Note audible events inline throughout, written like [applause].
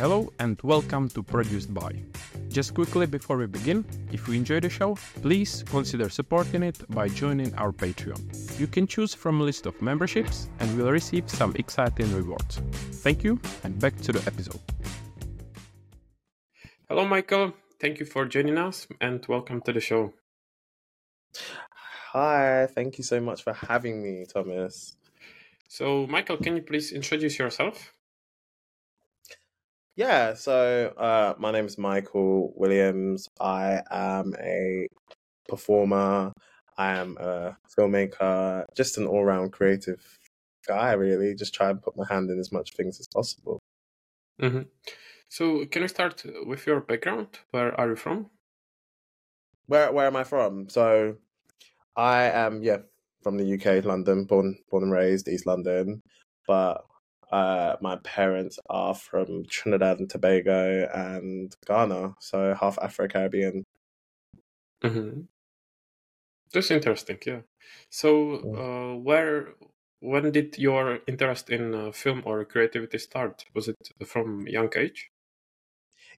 Hello and welcome to Produced By. Just quickly before we begin, if you enjoy the show, please consider supporting it by joining our Patreon. You can choose from a list of memberships and will receive some exciting rewards. Thank you and back to the episode. Hello, Michael. Thank you for joining us and welcome to the show. Hi, thank you so much for having me, Thomas. So, Michael, can you please introduce yourself? Yeah, so uh, my name is Michael Williams. I am a performer. I am a filmmaker, just an all round creative guy, really. Just try and put my hand in as much things as possible. Mm-hmm. So, can we start with your background? Where are you from? Where Where am I from? So, I am yeah from the UK, London, born born and raised East London, but uh, my parents are from Trinidad and Tobago and Ghana, so half Afro Caribbean. Mm-hmm. That's interesting, yeah. So, uh, where, when did your interest in uh, film or creativity start? Was it from young age?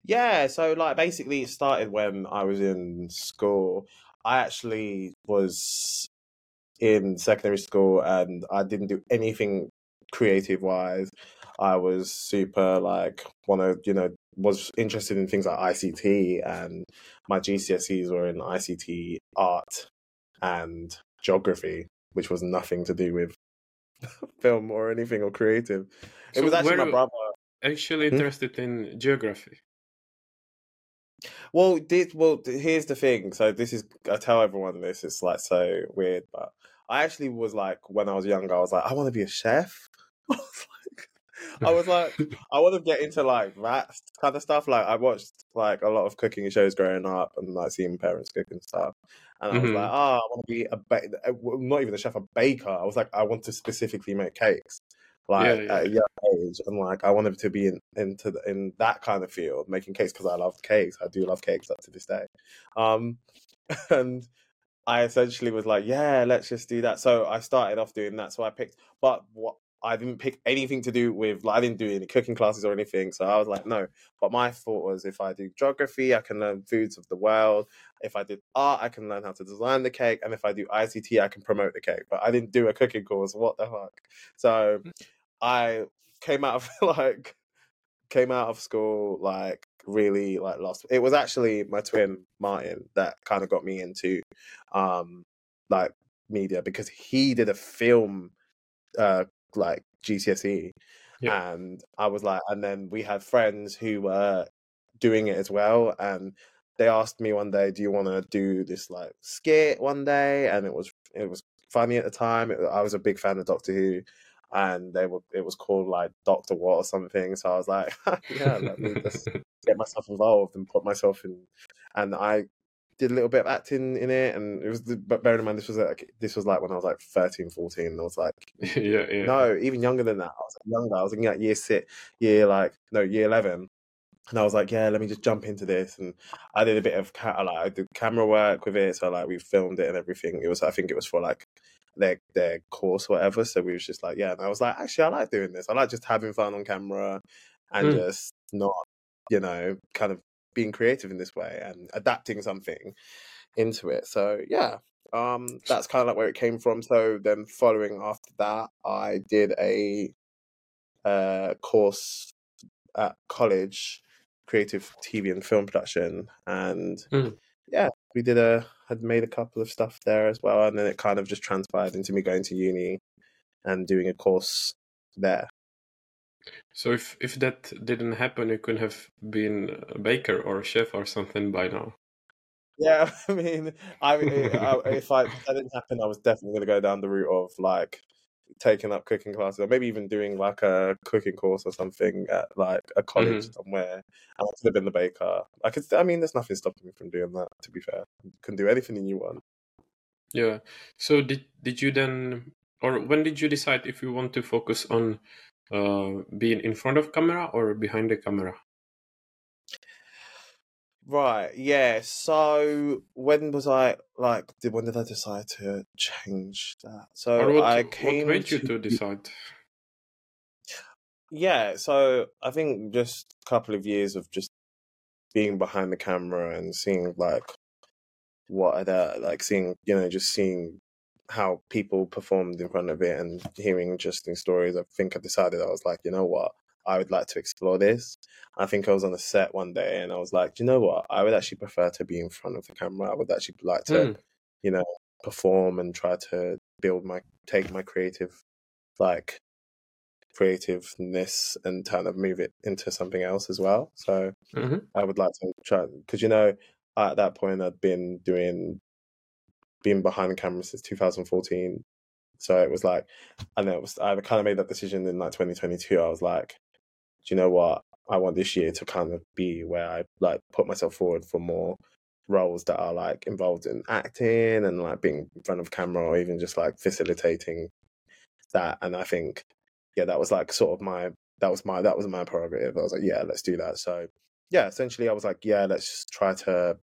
Yeah, so like basically it started when I was in school. I actually was in secondary school and I didn't do anything creative wise. I was super like one of you know was interested in things like ICT and my GCSEs were in ICT art and geography, which was nothing to do with [laughs] film or anything or creative. It So was actually my brother. actually Hmm? interested in geography. Well, this, well, here's the thing. So this is I tell everyone this. It's like so weird, but I actually was like when I was younger, I was like, I want to be a chef. [laughs] I was like, I was like, [laughs] I want to get into like that kind of stuff. Like I watched like a lot of cooking shows growing up, and like seeing parents cook and stuff. And I was like, oh, I want to be a ba- uh, not even a chef, a baker. I was like, I want to specifically make cakes, like Yeah, yeah. at a young age, and like I wanted to be in into the, in that kind of field, making cakes because I loved cakes. I do love cakes up to this day. Um, [laughs] and I essentially was like, yeah, let's just do that. So I started off doing that. So I picked, but what I didn't pick anything to do with, like, I didn't do any cooking classes or anything. So I was like, no. But my thought was, if I do geography, I can learn foods of the world. If I did art, I can learn how to design the cake. And if I do ICT, I can promote the cake. But I didn't do a cooking course. What the fuck? So hmm. I came out of [laughs] like, came out of school like really like lost. It was actually my twin Martin that kind of got me into um like media because he did a film uh like GCSE Yeah. and I was like and then we had friends who were doing it as well and they asked me one day do you want to do this like skit one day and it was it was funny at the time it, I was a big fan of Doctor Who and they were it was called like Doctor What or something so I was like [laughs] yeah let me [laughs] just get myself involved and put myself in and I did a little bit of acting in it and it was but bearing in mind this was like this was like when I was like 13 14 and I was like [laughs] yeah, yeah. no even younger than that I was younger I was in like year six year like no year 11 and I was like yeah let me just jump into this and I did a bit of ca- like I did camera work with it so like we filmed it and everything it was I think it was for like their their course or whatever. So we was just like yeah. And I was like actually I like doing this. I like just having fun on camera and Mm. just not you know kind of being creative in this way and adapting something into it. So yeah um that's kind of like where it came from. So then following after that I did a uh course at college creative TV and film production. And Mm. yeah we did a had made a couple of stuff there as well and then it kind of just transpired into me going to uni and doing a course there So if if that didn't happen, you could have been a baker or a chef or something by now. yeah [laughs] I mean I, I if I if that didn't happen I was definitely going to go down the route of like taking up cooking classes or maybe even doing like a cooking course or something at like a college somewhere and I could have been the baker I could I mean there's nothing stopping me from doing that to be fair you can do anything you want Yeah. So did did you then, or when did you decide if you want to focus on uh, being in front of camera or behind the camera? Right, yeah. So when was I like? Did when did I decide to change that? So what, I what came made you to to decide? Yeah, so I think just a couple of years of just being behind the camera and seeing like what are the like seeing you know just seeing how people performed in front of it and hearing interesting stories. I think I decided I was like, you know what, I would like to explore this. I think I was on a set one day and I was like, you know what, I would actually prefer to be in front of the camera. I would actually like to, Mm. you know, perform and try to build my take my creative like creativeness and kind of move it into something else as well. So hmm I would like to try because you know at that point I'd been doing being behind the camera since 2014. So it was like, and it was I kind of made that decision in like 2022. I was like, do you know what? I want this year to kind of be where I like put myself forward for more roles that are like involved in acting and like being in front of camera or even just like facilitating that. And I think, yeah, that was like sort of my that was my that was my prerogative. I was like, yeah, let's do that. So yeah, essentially I was like, yeah, let's just try to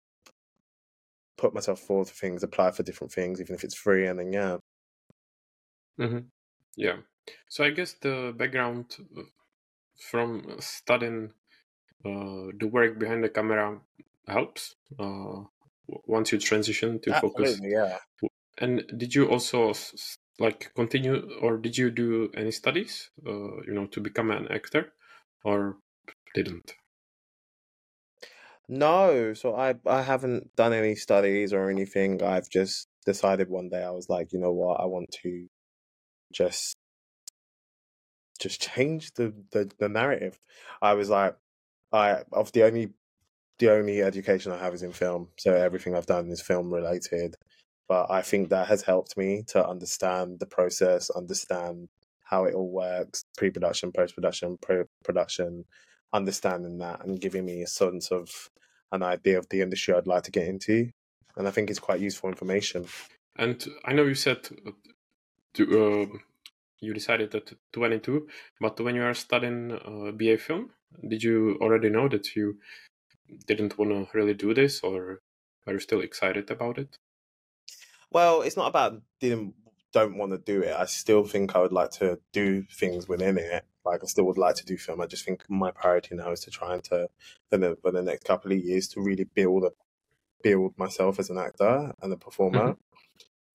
put myself forward for things, apply for different things, even if it's free, and then yeah. Mm-hmm. Yeah. So I guess the background uh, from studying uh, the work behind the camera helps uh, once you transition to focus. Yeah. And did you also like continue, or did you do any studies, uh, you know, to become an actor, or didn't? No, so I I haven't done any studies or anything. I've just decided one day I was like, you know what, I want to just just change the the, the narrative. I was like, I of the only the only education I have is in film, so everything I've done is film related. But I think that has helped me to understand the process, understand how it all works, pre-production, post-production, pro-production, understanding that and giving me a sense of an idea of the industry I'd like to get into. And I think it's quite useful information. And I know you said to, uh, you decided at 22, but when you are studying uh, BA film, did you already know that you didn't want to really do this, or are you still excited about it? Well, it's not about didn't don't want to do it. I still think I would like to do things within it. Like I still would like to do film. I just think my priority now is to try and to for the for the next couple of years to really build a build myself as an actor and a performer.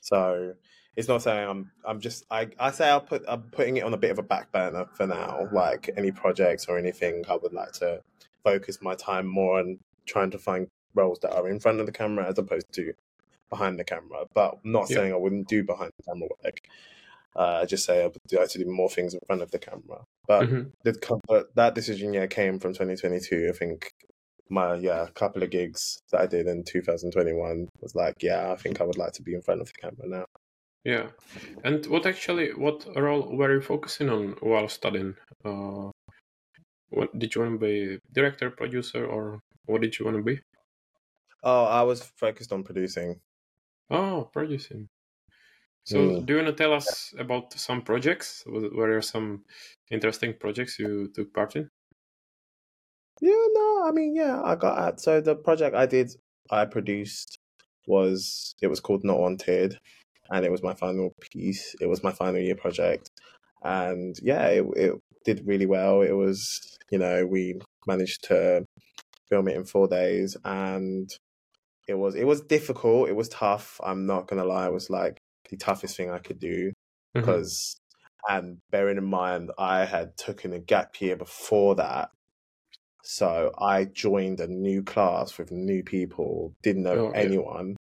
So it's not saying I'm I'm just I, I say I'll put I'm putting it on a bit of a back burner for now. Like any projects or anything, I would like to focus my time more on trying to find roles that are in front of the camera as opposed to behind the camera. But I'm not Yeah. saying I wouldn't do behind the camera work. Uh, I just say I would like to do more things in front of the camera. But Mhm. the, that decision yeah came from 2022. I think my yeah couple of gigs that I did in 2021 was like yeah I think I would like to be in front of the camera now. Yeah. And what actually, what role were you focusing on while studying? Uh, what did you want to be director, producer, or what did you want to be? Oh, I was focused on producing. Oh, producing. So, Mm. do you want to tell us about some projects? Were there some interesting projects you took part in? Yeah, no, I mean, yeah, I got at so the project I did, I produced was it was called Not Wanted, and it was my final piece. It was my final year project, and yeah, it it did really well. It was, you know, we managed to film it in four days, and it was it was difficult. It was tough. I'm not gonna lie. It was like the toughest thing I could do mm-hmm. because and bearing in mind I had taken a gap year before that. So I joined a new class with new people, didn't know Oh, anyone.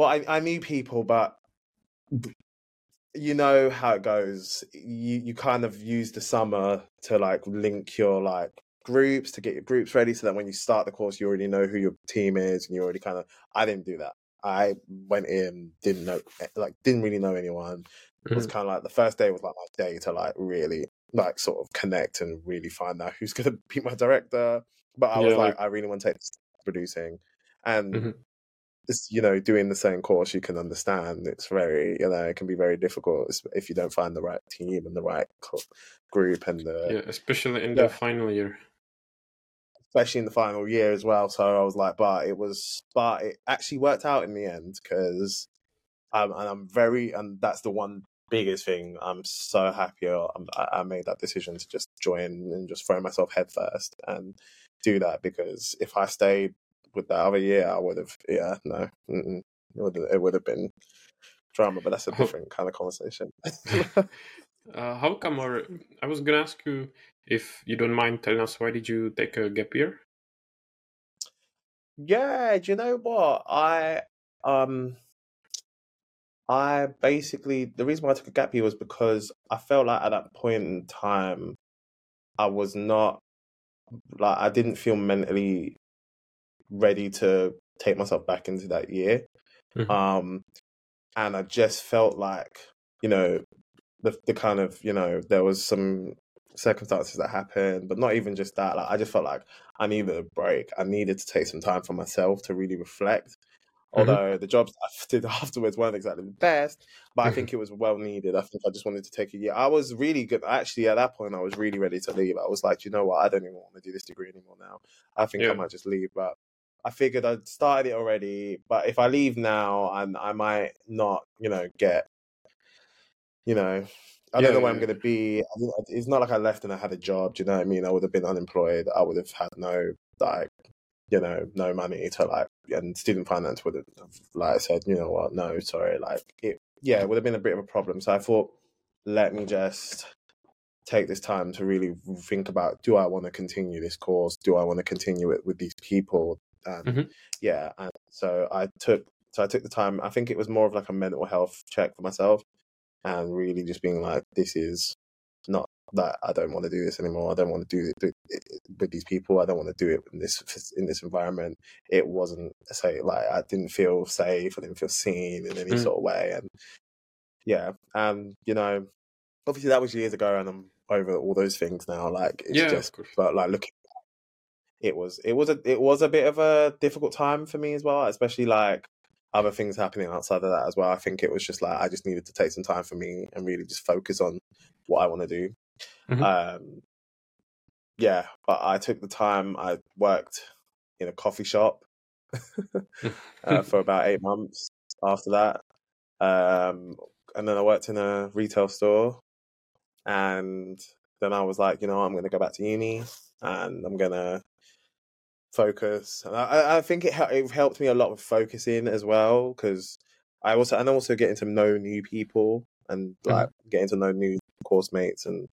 Well, I, I knew people, but you know how it goes. You you kind of use the summer to like link your like groups to get your groups ready so that when you start the course you already know who your team is and you already kind of I didn't do that. I went in, didn't know like didn't really know anyone. It was kind of like the first day was like my day to like really like sort of connect and really find out who's gonna [laughs] be my director. But I was like, like- I really want to take producing, and Mhm. You know doing the same course you can understand it's very you know it can be very difficult if you don't find the right team and the right group and the Yeah, especially in Yeah. the final year. especially in the final year as well. So I was like, but it was, but it actually worked out in the end because, um, and I'm very, and that's the one biggest thing. I'm so happy I, I made that decision to just join and just throw myself headfirst and do that because if I stayed with that other year, I would have, yeah, no, it would have, it would have been drama, but that's a different kind of conversation. [laughs] uh, how come, or I was gonna ask you if you don't mind telling us why did you take a gap year? Yeah, do you know what I um I basically the reason why I took a gap year was because I felt like at that point in time I was not like I didn't feel mentally ready to take myself back into that year. Mm-hmm. Um and I just felt like, you know, the the kind of, you know, there was some circumstances that happened, but not even just that. Like I just felt like I needed a break. I needed to take some time for myself to really reflect Mm-hmm. Although mm-hmm. the jobs I [laughs] did afterwards weren't exactly the best, but I mm-hmm. think it was well needed. I think I just wanted to take a year. I was really good. Actually, at that point, I was really ready to leave. I was like, you know what? I don't even want to do this degree anymore now. I think yeah. I might just leave. But I figured I'd started it already. But if I leave now, and I might not, you know, get, you know, I don't know where yeah. I'm going to be. It's not like I left and I had a job. Do you know what I mean? I would have been unemployed. I would have had no like you know, no money to like, and student finance would have, like I said, you know what, no, sorry, like it, yeah, it would have been a bit of a problem. So I thought, let me just take this time to really think about, do I want to continue this course? Do I want to continue it with these people? And mm-hmm. yeah, and so I took, so I took the time. I think it was more of like a mental health check for myself, and really just being like, this is not that I don't want to do this anymore. I don't want to do it with these people. I don't want to do it in this in this environment. It wasn't say like I didn't feel safe. I didn't feel seen in any mm. sort of way. And yeah, and you know, obviously that was years ago, and I'm over all those things now. Like it's yeah, just, but like looking, it was it was a it was a bit of a difficult time for me as well, especially like other things happening outside of that as well. I think it was just like I just needed to take some time for me and really just focus on what I want to do. Mm-hmm. Um, yeah, but I took the time. I worked in a coffee shop [laughs] uh, for [laughs] about eight months after that. Um, and then I worked in a retail store. And then I was like, you know, I'm going to go back to uni and I'm going to focus. And I, I think it, it helped me a lot with focusing as well because I also and also getting to know new people and like mm-hmm. getting to know new course mates and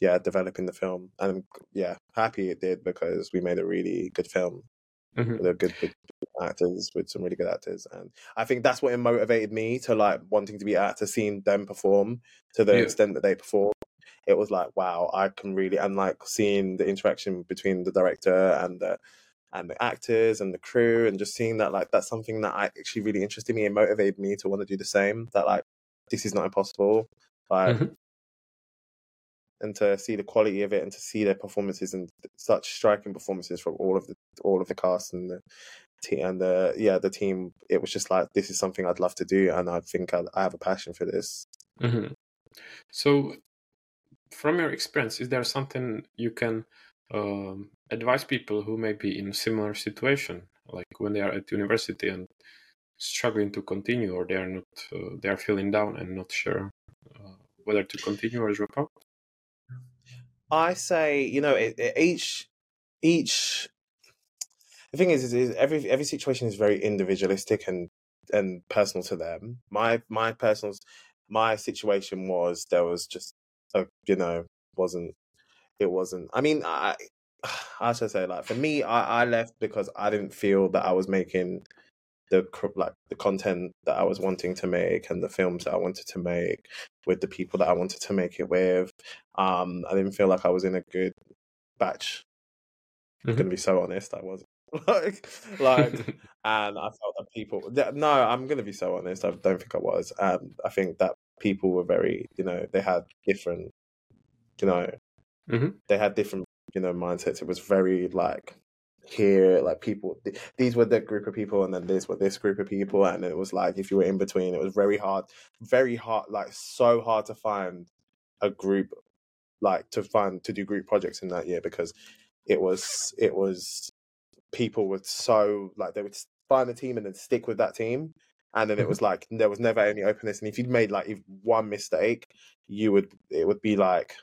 yeah, developing the film. And I'm, yeah, happy it did because we made a really good film mm-hmm. with a good, good, actors with some really good actors. And I think that's what motivated me to like wanting to be an actor, seeing them perform to the yeah. extent that they perform. It was like, wow, I can really, and like seeing the interaction between the director and the and the actors and the crew and just seeing that like that's something that I actually really interested me and motivated me to want to do the same. That like this is not impossible. Like mm-hmm and to see the quality of it and to see their performances and such striking performances from all of the all of the cast and the team and the yeah the team it was just like this is something i'd love to do and i think i, I have a passion for this mm-hmm. so from your experience is there something you can um, advise people who may be in a similar situation like when they are at university and struggling to continue or they are not uh, they are feeling down and not sure uh, whether to continue or drop out I say, you know, it, it, each each the thing is, is, is, every every situation is very individualistic and and personal to them. My my personal my situation was there was just a you know wasn't it wasn't. I mean, I [sighs] I should say like for me, I I left because I didn't feel that I was making the like the content that I was wanting to make and the films that I wanted to make with the people that I wanted to make it with. Um, I didn't feel like I was in a good batch. Mm-hmm. I'm gonna be so honest, I wasn't. [laughs] like, like, [laughs] and I felt that people. No, I'm gonna be so honest. I don't think I was. Um, I think that people were very, you know, they had different, you know, mm-hmm. they had different, you know, mindsets. It was very like here like people these were the group of people and then this were this group of people and it was like if you were in between it was very hard very hard like so hard to find a group like to find to do group projects in that year because it was it was people were so like they would find a team and then stick with that team and then it Mhm. was like there was never any openness. And if you'd made like if one mistake, you would it would be like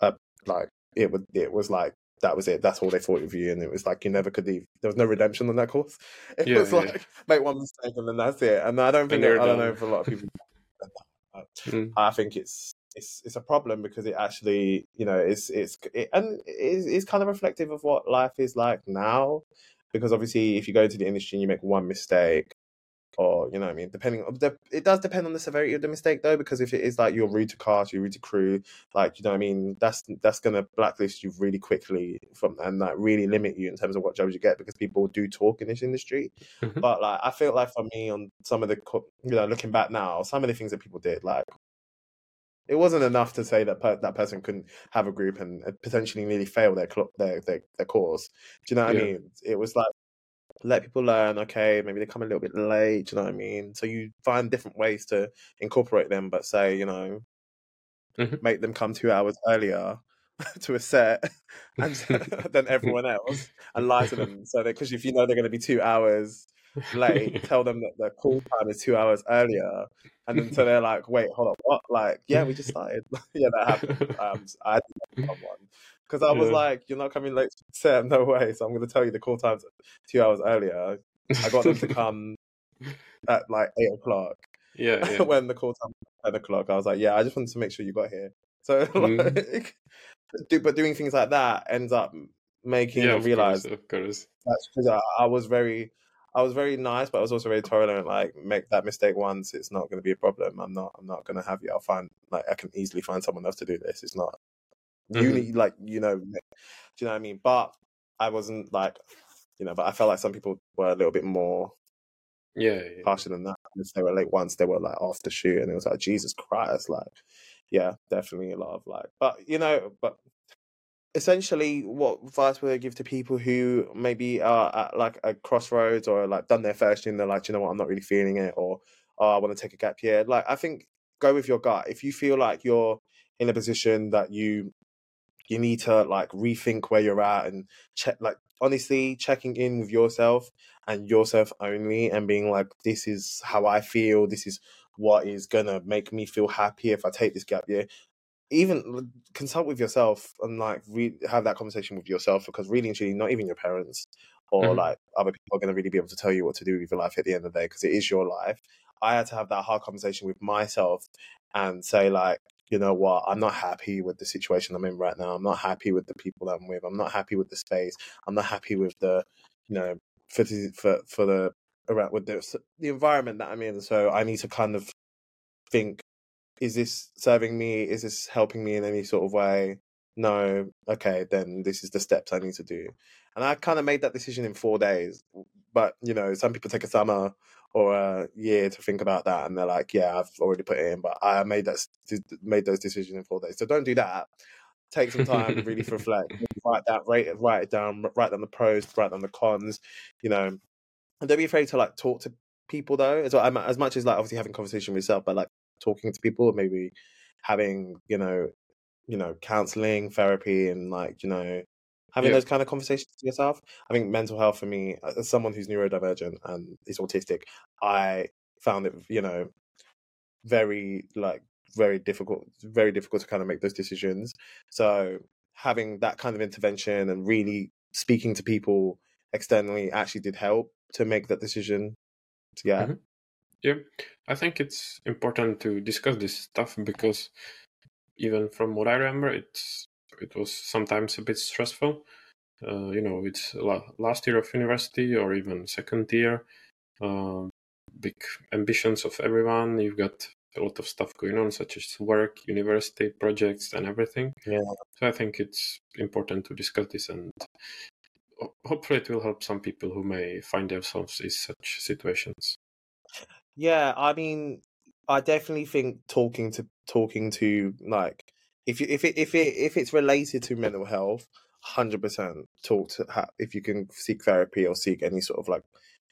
a like it would it was like that was it. That's all they thought of you, and it was like you never could leave. There was no redemption on that course. [laughs] It Yeah, was yeah. like make one mistake and then that's it. And I don't think you're I don't know if a lot of people. [laughs] Mm. I think it's it's it's a problem because it actually you know it's it's it, and it's, it's kind of reflective of what life is like now. Because obviously, if you go into the industry and you make one mistake, or you know what I mean, depending on the, it does depend on the severity of the mistake though. Because if it is like you're rude to cast, you're rude to crew, like you know what I mean, that's that's gonna blacklist you really quickly from and like really limit you in terms of what jobs you get because people do talk in this industry. Mhm. But like I feel like for me on some of the you know looking back now, some of the things that people did like. It wasn't enough to say that per- that person couldn't have a group and uh, potentially nearly fail their cl- their, their their course. Do you know what Yeah. I mean? It was like let people learn. Okay, maybe they come a little bit late. You know what I mean? So you find different ways to incorporate them, but say you know, Mhm. make them come two hours earlier [laughs] to a set [laughs] and [laughs] than everyone else, and lie to them. So because if you know they're going to be two hours late, tell them that the call time is two hours earlier, and then so they're like, "Wait, hold on, what?" Like, yeah, we just started. yeah, that happened. Um, I did that someone because I was Yeah. like, "You're not coming late set, no way." So I'm going to tell you the call time's two hours earlier. I got them to [laughs] come at like eight o'clock yeah, [laughs] yeah. when the call time was ten o'clock. I was like, "Yeah, I just wanted to make sure you got here." So, [laughs] mm-hmm. like, do, but doing things like that ends up making yeah, realize course, of course. that's because I, I was very I was very nice, but I was also very tolerant. Like, make that mistake once, it's not going to be a problem. I'm not. I'm not going to have you. I'll find like I can easily find someone else to do this. It's not. You Mhm. need like you know, do you know what I mean? But I wasn't like, you know. But I felt like some people were a little bit more Yeah, yeah. harsher than that. If they were late once, they were like off the shoot, and it was like Jesus Christ, like yeah, definitely a lot of like. But you know, but essentially, what advice would I give to people who maybe are at like a crossroads or like done their first year and they're like, you know what, I'm not really feeling it, or oh, I want to take a gap year. Like, I think go with your gut. If you feel like you're in a position that you you need to like rethink where you're at and check like honestly checking in with yourself and yourself only and being like this is how i feel. This is what is gonna make me feel happy if i take this gap year. Even consult with yourself and like re- have that conversation with yourself because really and truly not even your parents or Mhm. like other people are going to really be able to tell you what to do with your life at the end of the day because it is your life. I had to have that hard conversation with myself and say like you know what i'm not happy with the situation i'm in right now. I'm not happy with the people i'm with. I'm not happy with the space. I'm not happy with the you know for the, for, for the around with the the environment that i'm in. So i need to kind of think is this serving me? Is this helping me in any sort of way? No. Okay then this is the steps i need to do. And i kind of made that decision in four days. But you know some people take a summer or a year to think about that and they're like yeah i've already put it in but i made that made those decisions in four days. So don't do that. Take some time really [laughs] reflect write that write it write it down write down the pros write down the cons you know. And don't be afraid to like talk to people though as well as much as like obviously having conversation with yourself but like talking to people maybe having you know you know counseling therapy and like you know having Yeah. those kind of conversations to yourself. I think mental health for me as someone who's neurodivergent and is autistic i found it you know very like very difficult very difficult to kind of make those decisions. So having that kind of intervention and really speaking to people externally actually did help to make that decision. Yeah. Mhm. Yeah, I think it's important to discuss this stuff because even from what I remember, it's it was sometimes a bit stressful. Uh, you know, it's la- last year of university or even second year. Um, big ambitions of everyone. You've got a lot of stuff going on, such as work, university projects, and everything. Yeah. So I think it's important to discuss this, and ho- hopefully, it will help some people who may find themselves in such situations. Yeah, I mean, I definitely think talking to talking to like if you if it if it if it's related to mental health, hundred percent talk to ha- if you can seek therapy or seek any sort of like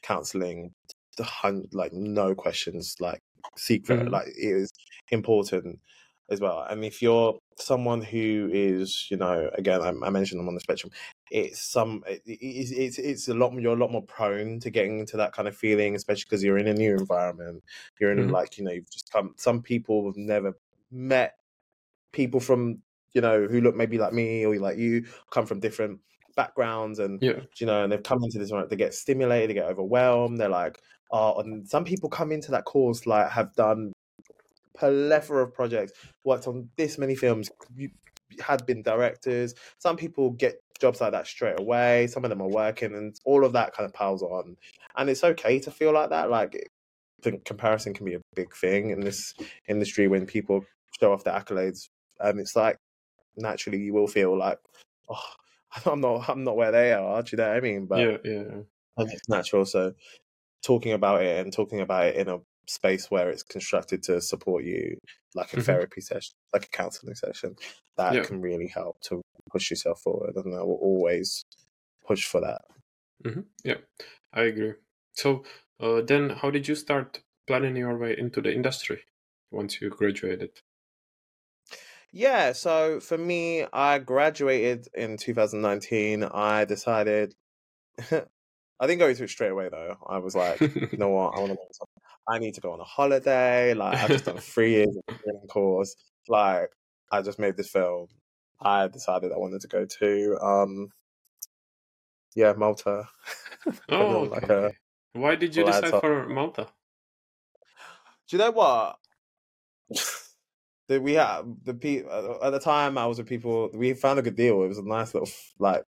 counseling, the hun like no questions like seek Mhm. like it is important. as well. And if you're someone who is, you know, again, I, I mentioned I'm on the spectrum. It's some, it, it's, it's it's a lot. You're a lot more prone to getting into that kind of feeling, especially because you're in a new environment. You're in Mhm. like, you know, you've just come. Some people have never met people from, you know, who look maybe like me or like you, come from different backgrounds and Yeah. you know, and they've come into this one, they get stimulated, they get overwhelmed. They're like, oh, and some people come into that course like have done plethora of projects, worked on this many films, you- had been directors. Some people get jobs like that straight away. Some of them are working, and all of that kind of piles on. And it's okay to feel like that. Like, the comparison can be a big thing in this industry when people show off their accolades, and it's like naturally you will feel like, oh, [laughs] I'm not, I'm not where they are. Do you know what I mean? But yeah, yeah. and it's natural. So talking about it and talking about it in a space where it's constructed to support you, like a Mhm. therapy session, like a counseling session, that Yeah. can really help to push yourself forward. And I will always push for that. hmm Yeah, I agree. So uh, then, how did you start planning your way into the industry once you graduated? Yeah, so for me, I graduated in 2019. I decided, [laughs] I didn't go into it straight away though. I was like, you know [laughs] what, I want to go. I need to go on a holiday. Like I've just done [laughs] three years of training course. Like I just made this film. I decided I wanted to go to um yeah, Malta. oh, like okay. a Why did you decide for Malta? Do you know what? That we had the pe at the time I was with people. We found a good deal. It was a nice little like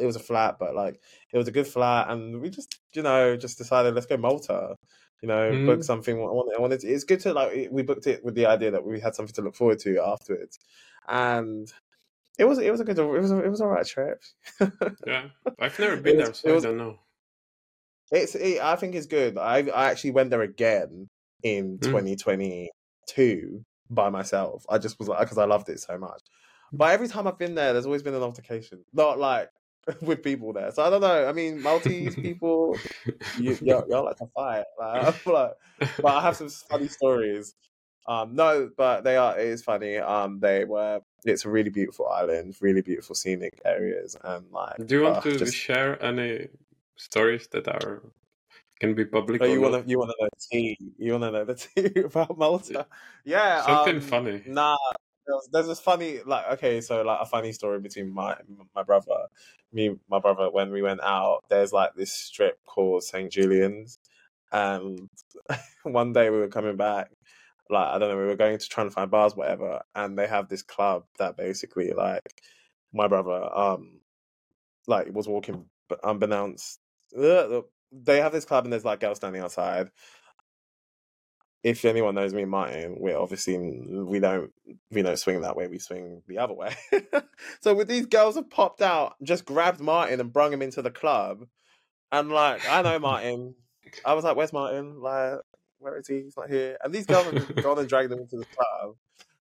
it was a flat, but like it was a good flat, and we just you know just decided let's go Malta. You know, book Mm. something. I wanted, I wanted to, it's good to like we booked it with the idea that we had something to look forward to afterwards, and it was it was a good it was a, it was all right trip. [laughs] Yeah, I've never been was- there, so it I don't know. It's it, I think it's good. I I actually went there again in Mm. 2022 by myself. I just was like because I loved it so much. But every time I've been there, there's always been an altercation. Not like [laughs] with people there. So I don't know. I mean, Maltese [laughs] people, you, y'all, y'all like to fight. Like, like, but I have some funny stories. Um, no, but they are. It is funny. Um, they were. It's a really beautiful island, really beautiful scenic areas, and like. Do you want uh, to just- share any stories that are can be public? Oh, you want to you want to know the tea? You want to know the [laughs] tea about Malta? Yeah, Something um, funny. Nah, there's, there's this funny like okay, so like a funny story between my my brother, me, my brother. When we went out, there's like this strip called St Julian's, and [laughs] one day we were coming back. Like I don't know, we were going to try and find bars, whatever, and they have this club that basically like my brother um like was walking unbeknownst Ugh, they have this club and there's like girls standing outside. If anyone knows me and martin we're obviously we don't we don't swing that way we swing the other way. [laughs] So with these girls have popped out just grabbed martin and brung him into the club and like i know martin. [laughs] I was like where's martin? Like where is he? He's not here. And these girls have gone and dragged him into the club.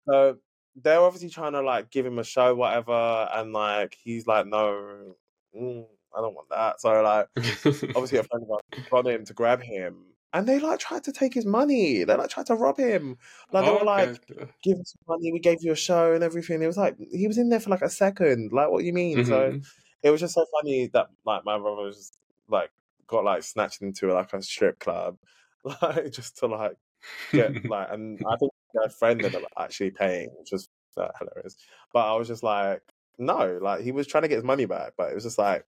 So they're obviously trying to like give him a show whatever and like he's like no mm, i don't want that so like [laughs] obviously a friend of ours gone in to grab him and they like tried to take his money they like tried to rob him like they Oh, were like okay. give us money we gave you a show and everything it was like he was in there for like a second like what do you mean so Mhm. it was just so funny that like my brother was like got like snatched into like a strip club [laughs] like just to like get [laughs] like and I think their friend ended up actually paying, which was uh, hilarious. But I was just like, no, like he was trying to get his money back, but it was just like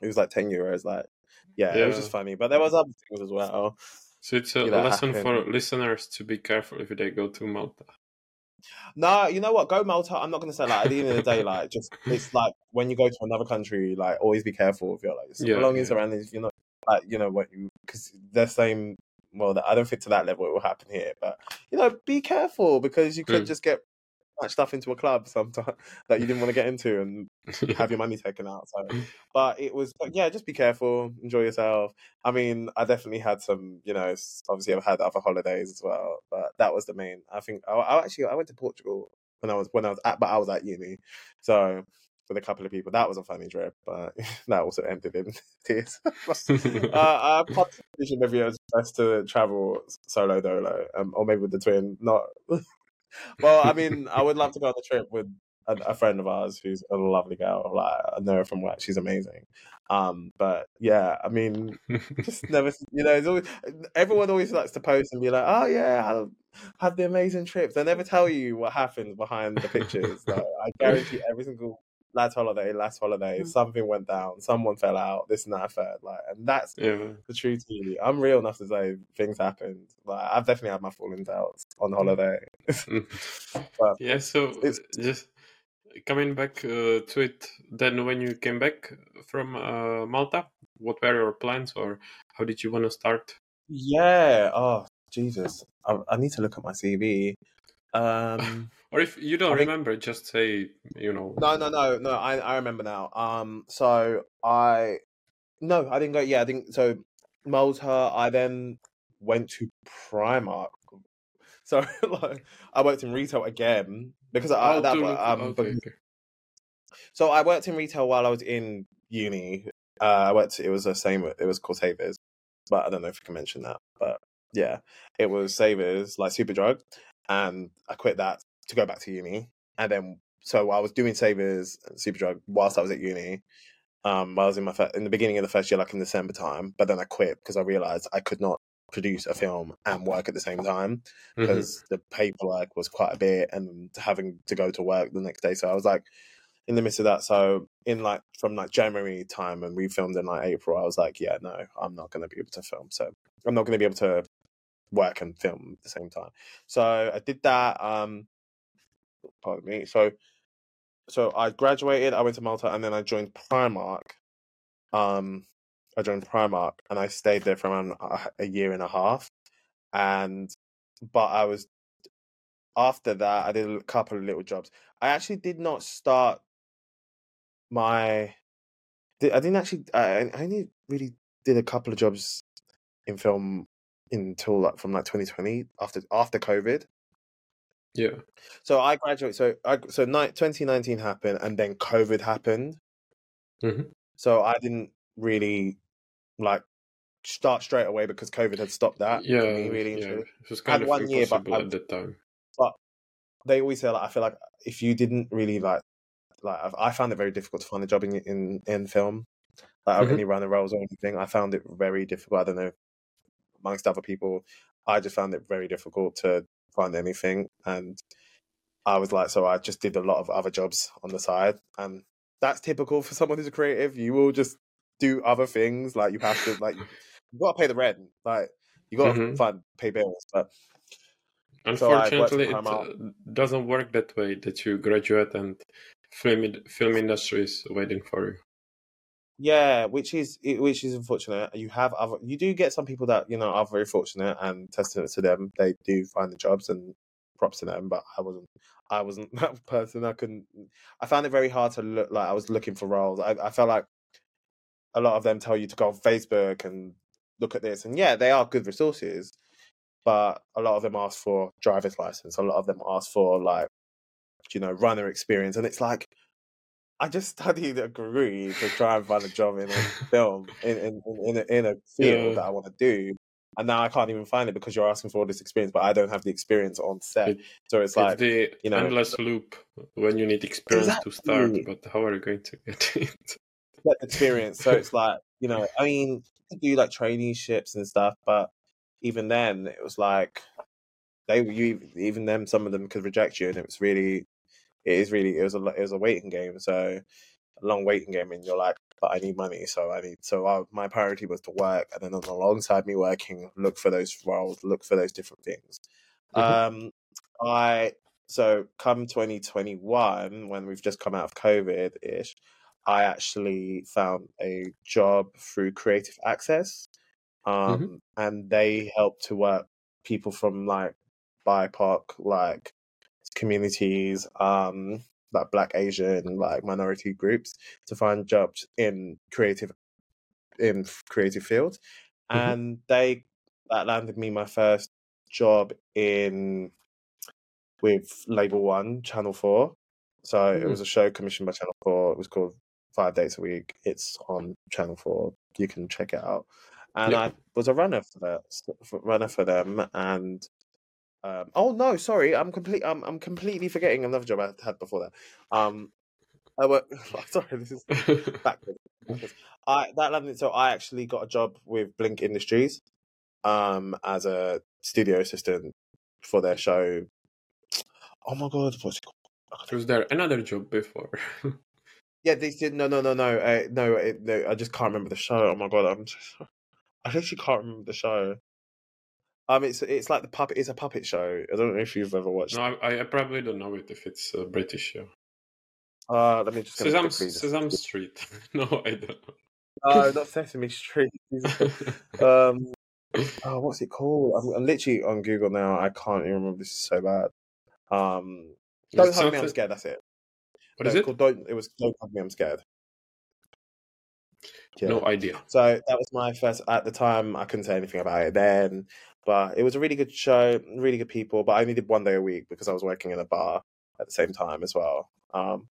it was like ten euros. Like, yeah, yeah, it was just funny. But there was other things as well. So it's a You know, lesson for listeners to be careful if they go to Malta. No, you know what? Go Malta. I'm not gonna say like at the end of the day, like just [laughs] it's like when you go to another country, like always be careful of your like Yeah, belongings yeah. around. If you're not like you know what you because they're saying. Well, I don't think to that level it will happen here, but you know, be careful because you could Mm. just get matched up into a club sometime [laughs] that you didn't want to get into and have your [laughs] money taken out. So, but it was yeah, just be careful, enjoy yourself. I mean, I definitely had some, you know, obviously I've had other holidays as well, but that was the main. I think I, I actually I went to Portugal when I was when I was at, but I was at uni, so with a couple of people that was a funny trip, but [laughs] that also ended in tears. uh, I maybe it was best to travel solo dolo, um, or maybe with the twin, not well, I [laughs] mean, I would love to go on the trip with a, a, friend of ours who's a lovely girl. Like I know her from work; she's amazing. Um, but yeah, I mean, just [laughs] never. You know, it's always everyone always likes to post and be like, "Oh yeah, I had the amazing trip." They never tell you what happens behind the pictures. like, I guarantee every single last holiday, last holiday, mm. something went down, someone fell out, this and that, third. Like, and that's yeah. the truth. Really, I'm real enough to say things happened. Like, I've definitely had my fallings out on mm. holiday. [laughs] but yeah, so it's just coming back uh, to it. Then, when you came back from uh, Malta, what were your plans, or how did you want to start? Yeah. Oh, Jesus. I, I need to look at my CV. [laughs] Um, or if you don't I remember, think... just say you know. No, no, no, no. I I remember now. Um, so I no, I didn't go. Yeah, I think so. Malta. I then went to Primark. [laughs] So [laughs] like, I worked in retail again because I, oh, that, um, okay, okay. So I worked in retail while I was in uni. Uh, I worked. It was the same. It was called Savers, but I don't know if I can mention that. But yeah, it was Savers like Superdrug, and I quit that to go back to uni. And then, so I was doing Savers and Superdrug whilst I was at uni. Um, I was in my in the beginning of the first year, like in December time, but then I quit because I realized I could not produce a film and work at the same time because mm-hmm. the paperwork was quite a bit and having to go to work the next day. So I was like in the midst of that. So in like from like January time and we filmed in like April, I was like, yeah, no, I'm not going to be able to film. So I'm not going to be able to work and film at the same time. So I did that. Um, pardon me. So, so I graduated. I went to Malta, and then I joined Primark. Um, I joined Primark, and I stayed there for around a year and a half. And, but I was after that. I did a couple of little jobs. I actually did not start my. I didn't actually. I, I only really did a couple of jobs in film until like from like 2020 after after COVID. Yeah. So I graduated. So I so ni- 2019 happened, and then COVID happened. Mm-hmm. So I didn't really like start straight away because COVID had stopped that. Yeah, really. Yeah. It was kind I had of one year, but at the time. But they always say like I feel like if you didn't really like like I found it very difficult to find a job in in, in film. Like mm-hmm. I really ran the roles or anything. I found it very difficult. I don't know amongst other people. I just found it very difficult to find anything. And I was like, so I just did a lot of other jobs on the side. And that's typical for someone who's a creative. You will just do other things. Like you have to, [sighs] like, you got to pay the rent. Like, you got to mm-hmm. find, pay bills. But Unfortunately, so it uh, doesn't work that way. That you graduate and film film industry is waiting for you. Yeah, which is which is unfortunate. You have other, you do get some people that you know are very fortunate, and testament to them, they do find the jobs, and props to them. But I wasn't, I wasn't [laughs] that person. I couldn't. I found it very hard to look like I was looking for roles. I, I felt like a lot of them tell you to go on Facebook and look at this, and yeah, they are good resources, but a lot of them ask for driver's license. A lot of them ask for like, you know, runner experience, and it's like I just studied a degree to try and find a job in a film in in in a, in a field yeah. that I want to do, and now I can't even find it because you're asking for all this experience, but I don't have the experience on set. It, so it's, it's like the you know endless loop when you need experience exactly. to start, but how are you going to get [laughs] it? Get experience. So it's like you know, I mean, do like traineeships and stuff, but even then, it was like they you even them some of them could reject you, and it was really it is really it was a it was a waiting game. So a long waiting game, and you're like, but I need money, so I need. So I, my priority was to work, and then on the alongside me working, look for those roles, look for those different things. Mm-hmm. Um, I so come 2021 when we've just come out of COVID ish, I actually found a job through Creative Access, mm-hmm. um, mm-hmm. and they help to work people from like BIPOC, like communities, um, like Black, Asian, like minority groups, to find jobs in creative in creative fields, mm-hmm. and they that landed me my first job in with Label One, Channel Four. So mm-hmm. it was a show commissioned by Channel Four. It was called Five Days a Week. It's on Channel Four. You can check it out. And I was a runner for that, runner for them, and Um, oh no, sorry, I'm complete. I'm I'm completely forgetting another job I had before that. Um, I work. [laughs] sorry, this is [laughs] backwards. I that landed. So I actually got a job with Blink Industries, um, as a studio assistant for their show. Oh my god, what's it called? Was there another job before? [laughs] Yeah, they did. No, no, no, no, uh, no, it, no. I just can't remember the show. Oh my god, I'm. Just, I actually can't remember the show. Um, it's it's like the puppet. It's a puppet show. I don't know if you've ever watched. no, I, I probably don't know it if it's a British show. Uh, let me just. Sesame, Sesame [laughs] Street. [laughs] no, I don't No, not Sesame Street. [laughs] um, oh, what's it called? I'm, I'm literally on Google now. I can't even remember. This is so bad. Um, don't hug me. I'm scared. That's it. What No, is it? Called don't. It was don't hug me. I'm scared. Yeah. No idea. So that was my first. At the time, I couldn't say anything about it then, but it was a really good show, really good people. But I only did one day a week because I was working in a bar at the same time as well. Um,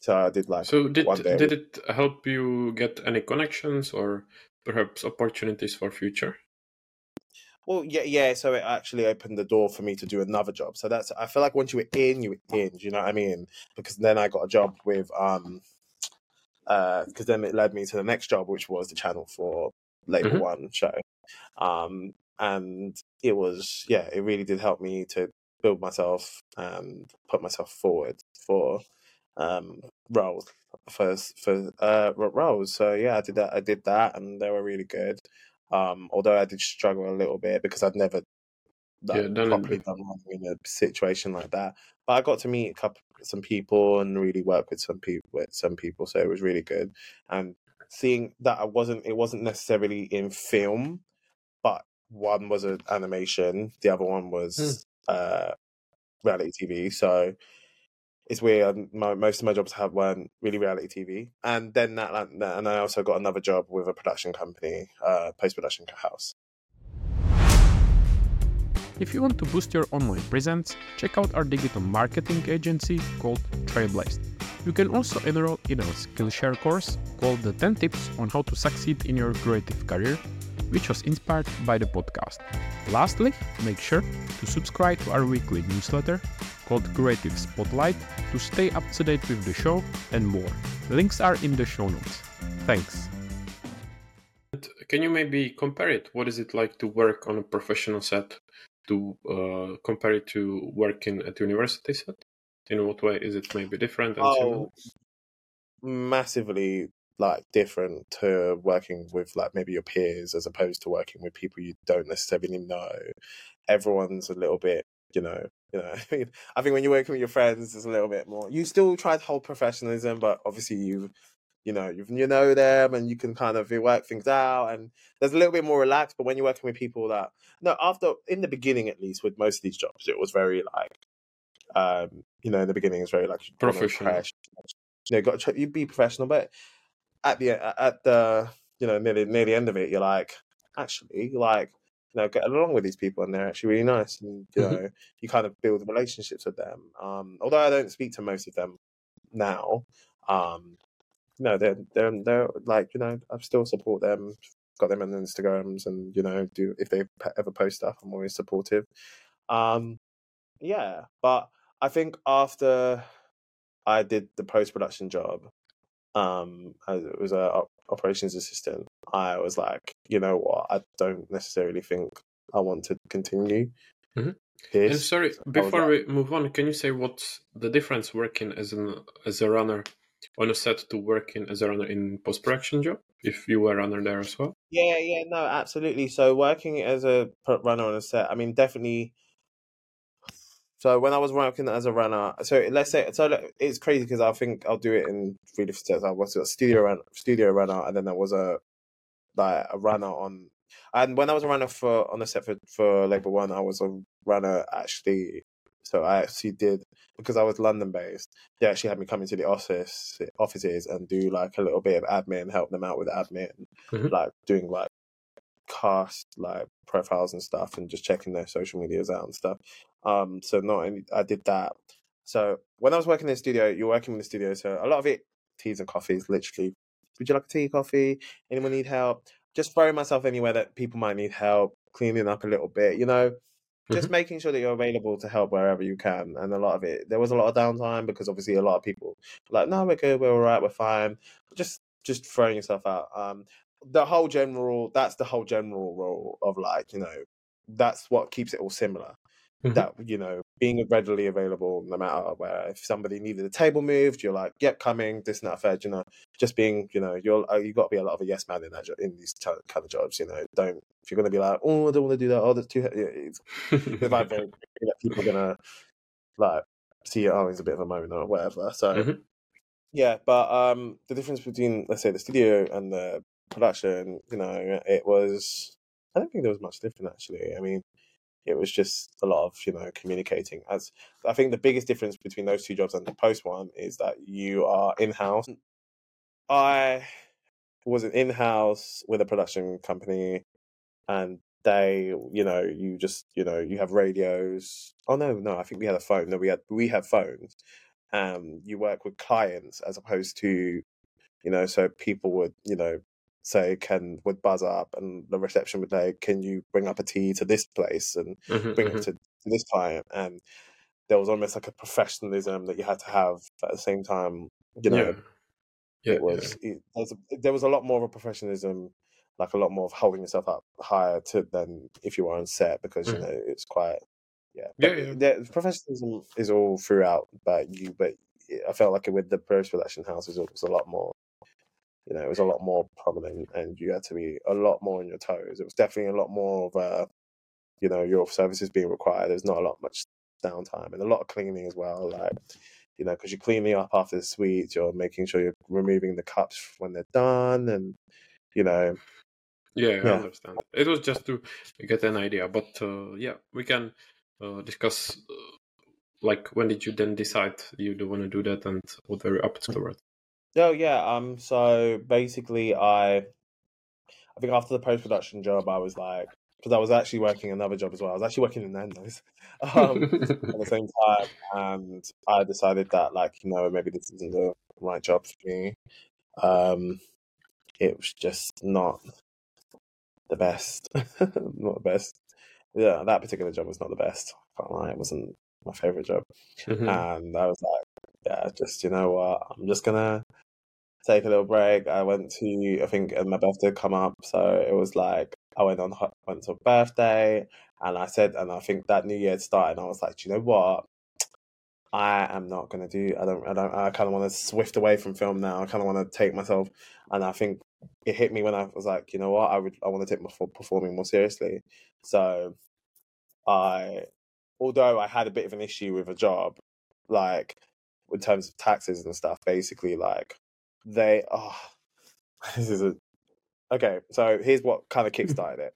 so I did like So did one day. a did it help you get any connections or perhaps opportunities for future? Well, yeah, yeah. So it actually opened the door for me to do another job. So that's. I feel like once you were in, you were in. Do you know what I mean? Because then I got a job with um, uh, because then it led me to the next job, which was the Channel Four Label Mhm. One show. Um, and it was yeah, it really did help me to build myself and put myself forward for um roles for for uh roles. So yeah, I did that. I did that, and they were really good. Um, although I did struggle a little bit because I'd never like, Yeah, properly done one in a situation like that. But I got to meet a couple, some people, and really work with some people. With some people, so it was really good. And seeing that I wasn't, it wasn't necessarily in film, one was an animation, the other one was uh, reality TV. So it's weird. um, My, most of my jobs have weren't really reality TV, and then that, that- and I also got another job with a production company, uh, post production house. If you want to boost your online presence, check out our digital marketing agency called Trailblazed. You can also enroll in our Skillshare course called The 10 Tips on How to Succeed in Your Creative Career, which was inspired by the podcast. Lastly, make sure to subscribe to our weekly newsletter called Creative Spotlight to stay up to date with the show and more. Links are in the show notes. Thanks. Can you maybe compare it? What is it like to work on a professional set to uh, compare it to working at university set? In what way is it maybe different and similar? Oh, massively like different to working with like maybe your peers as opposed to working with people you don't necessarily know. Everyone's a little bit, you know, you know. I [laughs] mean, I think when you're working with your friends, it's a little bit more. You still try to hold professionalism, but obviously you, you know, you you know them and you can kind of work things out, and there's a little bit more relaxed. But when you're working with people that no, after in the beginning at least with most of these jobs, it was very like, um, you know, in the beginning it's very like Professional. You know, got to you be professional, but at the at the you know near the near the end of it, you're like, actually, like you know, get along with these people, and they're actually really nice, and you Mhm. know, you kind of build relationships with them. Um, although I don't speak to most of them now, um, no, they're they're they're like you know, I still support them. Got them on Instagrams, and you know, do if they ever post stuff, I'm always supportive. Um, yeah, but I think after I did the post production job, um, as it was a operations assistant, I was like, you know what, I don't necessarily think I want to continue Mhm. this. And sorry, before like- we move on, can you say what's the difference working as an as a runner on a set to working as a runner in post production job? If you were a runner there as well. Yeah, yeah, no, absolutely. So working as a runner on a set, I mean, definitely. So when I was working as a runner, so let's say, so it's crazy because I think I'll do it in three different steps. I was a studio run, studio runner, and then there was a like a runner on, and when I was a runner for on the set for for Label One, I was a runner actually. So I actually did because I was London based. They actually had me come into the office offices and do like a little bit of admin, help them out with admin, Mhm. like doing like cast like profiles and stuff and just checking their social medias out and stuff. Um, so not only I did that. So when I was working in the studio, you're working in the studio, so a lot of it teas and coffees, literally. Would you like a tea, coffee? Anyone need help? Just throwing myself anywhere that people might need help, cleaning up a little bit, you know. just Mhm. making sure that you're available to help wherever you can. And a lot of it, there was a lot of downtime because obviously a lot of people were like, no, we're good, we're all right, we're fine. Just just throwing yourself out. Um, the whole general, that's the whole general role of like, you know, that's what keeps it all similar. Mhm. That you know, being readily available no matter where. If somebody needed a table moved, you're like, "Yep, coming." This and that third, you know. Just being, you know, you're uh, you got to be a lot of a yes man in that in these kind of jobs. You know, don't if you're gonna be like, "Oh, I don't want to do that." Oh, that's too. he-" Yeah, it's, very quickly that people are gonna like see it. Oh, he's a bit of a moment or whatever. So Mhm. yeah, but um, the difference between let's say the studio and the production, you know, it was. I don't think there was much different actually. I mean, it was just a lot of you know communicating. As I think the biggest difference between those two jobs and the post one is that you are in house. I was an in house with a production company, and they, you know, you just you know you have radios. Oh no, no, I think we had a phone. No, we had we have phones. Um, you work with clients as opposed to, you know, so people would you know say can would buzz up and the reception would say can you bring up a tea to this place and Mhm, bring mhm. it to, to this client and there was almost like a professionalism that you had to have at the same time you know yeah. Yeah, it was it, there was a, there was a lot more of a professionalism like a lot more of holding yourself up higher to than if you were on set because you Mhm. know it's quite yeah Yeah, yeah. the professionalism is all throughout but you but I felt like with the post production house it was a lot more you know, it was a lot more prominent and you had to be a lot more on your toes. It was definitely a lot more of a, you know, your services being required. There's not a lot much downtime and a lot of cleaning as well. Like, you know, because you're cleaning up after the suites, you're making sure you're removing the cups when they're done, and you know, Yeah, I understand. It was just to get an idea, but uh, yeah, we can uh, discuss. Uh, like, when did you then decide you do want to do that, and what were you up afterward? Oh yeah. Um, so basically, I, I think after the post production job, I was like, because I was actually working another job as well. I was actually working in Nando's. [laughs] Um, at the same time, and I decided that like you know maybe this isn't the right job for me. Um, it was just not the best, [laughs] not the best. Yeah, that particular job was not the best. I can't lie, it wasn't my favorite job, Mhm. and I was like, yeah, just you know what, I'm just gonna take a little break. I went to I think my birthday had come up, so it was like I went on went to a birthday, and I said, and I think that New Year started, and I was like, do you know what? I am not gonna do. I don't. I don't. I kind of want to swift away from film now. I kind of want to take myself, and I think it hit me when I was like, you know what? I would. I want to take my performing more seriously. So, I, although I had a bit of an issue with a job, like in terms of taxes and stuff, basically, like they. Oh, [laughs] this is a. Okay, so here's what kind of [laughs] kickstarted it.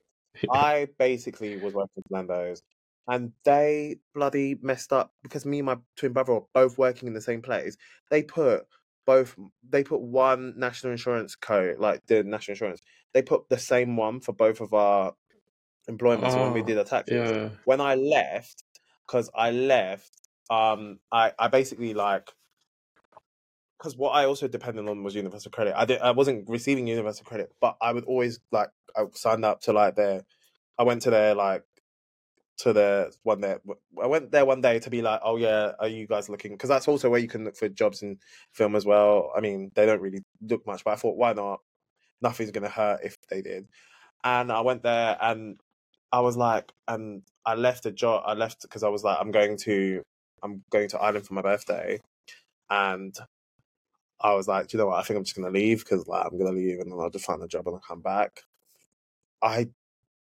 I basically was working for Nando's, and they bloody messed up because me and my twin brother were both working in the same place. They put both. They put one national insurance code, like the national insurance. They put the same one for both of our employments when we Ah, did our taxes. yeah. When I left, because I left, um, I I basically like. Because what I also depended on was universal credit. I did. I wasn't receiving universal credit, but I would always like. I signed up to like their I went to their like to their one there. I went there one day to be like, oh yeah, are you guys looking? Because that's also where you can look for jobs in film as well. I mean, they don't really look much, but I thought, why not? Nothing's gonna hurt if they did. And I went there, and I was like, and I left a job. I left because I was like, I'm going to, I'm going to Ireland for my birthday, and I was like, "Do you know what? I think I'm just gonna leave because like I'm gonna leave and then I'll just find a job and I'll come back. I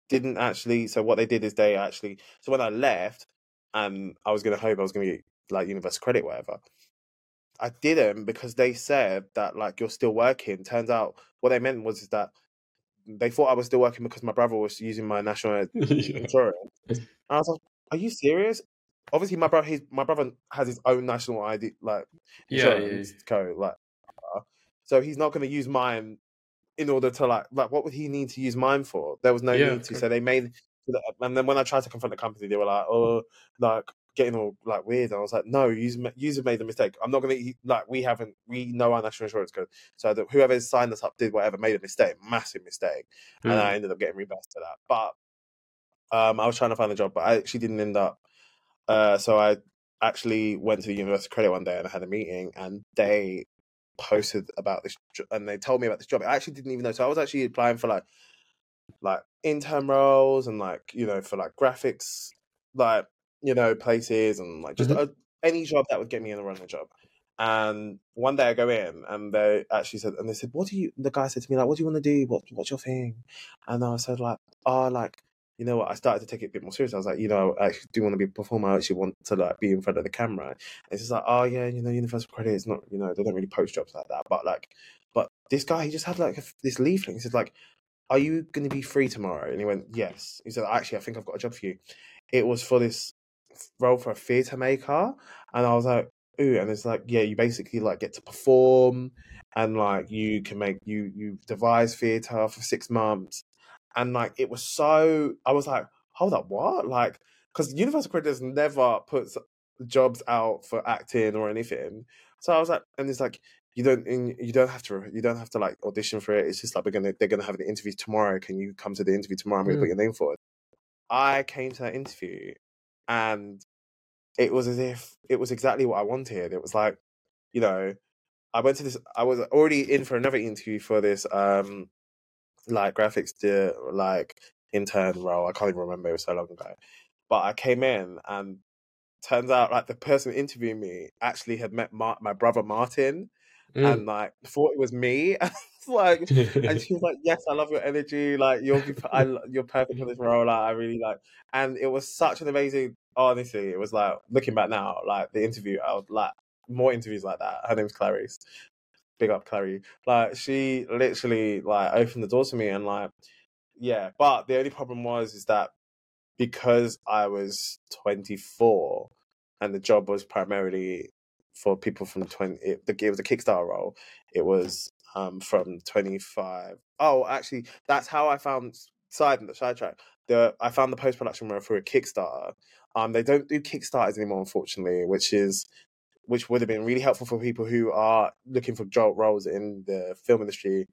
didn't actually. So what they did is they actually. So when I left, and I was gonna hope I was gonna get like universal credit, whatever. I didn't because they said that like you're still working. Turns out what they meant was is that they thought I was still working because my brother was using my national [laughs] insurance. [laughs] And I was like, "Are you serious?" Obviously, my brother, his my brother has his own national ID, like Yeah, yeah, insurance code, like so he's not going to use mine in order to like like what would he need to use mine for? There was no Yeah, need to. So they made, and then when I tried to confront the company, they were like, "Oh, like getting all like weird." And I was like, "No, you you made the mistake. I'm not going to like we haven't we know our national insurance code. So that whoever signed us up did whatever made a mistake, massive mistake, and Mm. I ended up getting reimbursed for that. But um, I was trying to find a job, but I actually didn't end up. Uh, so I actually went to the University of Credit one day and I had a meeting, and they posted about this, and they told me about this job. I actually didn't even know. So I was actually applying for like, like intern roles and like you know for like graphics, like you know places and like just Mhm. a, any job that would get me in the running job. And one day I go in and they actually said, and they said, "What do you?" The guy said to me like, "What do you want to do? What What's your thing?" And I said like, "Oh, like." You know what? I started to take it a bit more serious. I was like, you know, I actually do want to be a performer. I actually want to like be in front of the camera. And it's just like, oh yeah, you know, Universal Credit is not, you know, they don't really post jobs like that. But like, but this guy, he just had like a, this leaflet. He said like, are you going to be free tomorrow? And he went, yes. He said, actually, I think I've got a job for you. It was for this role for a theatre maker. And I was like, ooh. And it's like, yeah, you basically like get to perform and like you can make, you, you devise theatre for six months. And like, it was so, I was like, hold up, what? Like, because Universal Credits never puts jobs out for acting or anything. So I was like, and it's like, you don't and you don't have to you don't have to like audition for it. It's just like we're gonna they're gonna have an interview tomorrow. Can you come to the interview tomorrow? I'm gonna put your name forward. I came to that interview and it was as if it was exactly what I wanted. It was like, you know, I went to this I was already in for another interview for this um like graphics de, like intern role. I can't even remember it was so long ago. But I came in and turns out like the person interviewing me actually had met Mar- my brother Martin Mm. and like thought it was me. [laughs] Like, and she was like, "Yes, I love your energy. Like you'll be, I, you're perfect for this [laughs] role. Like I really like." And it was such an amazing. Honestly, it was like looking back now, like the interview. I was like more interviews like that. Her name's Clarice. Big up Clary. Like she literally like opened the door to me and like yeah. But the only problem was is that because I was 24 and the job was primarily for people from 20 it, it was a kickstarter role it was um from 25 oh actually that's how i found side sidetrack the i found the post-production role for a kickstarter um they don't do kickstarters anymore unfortunately which is which would have been really helpful for people who are looking for job roles in the film industry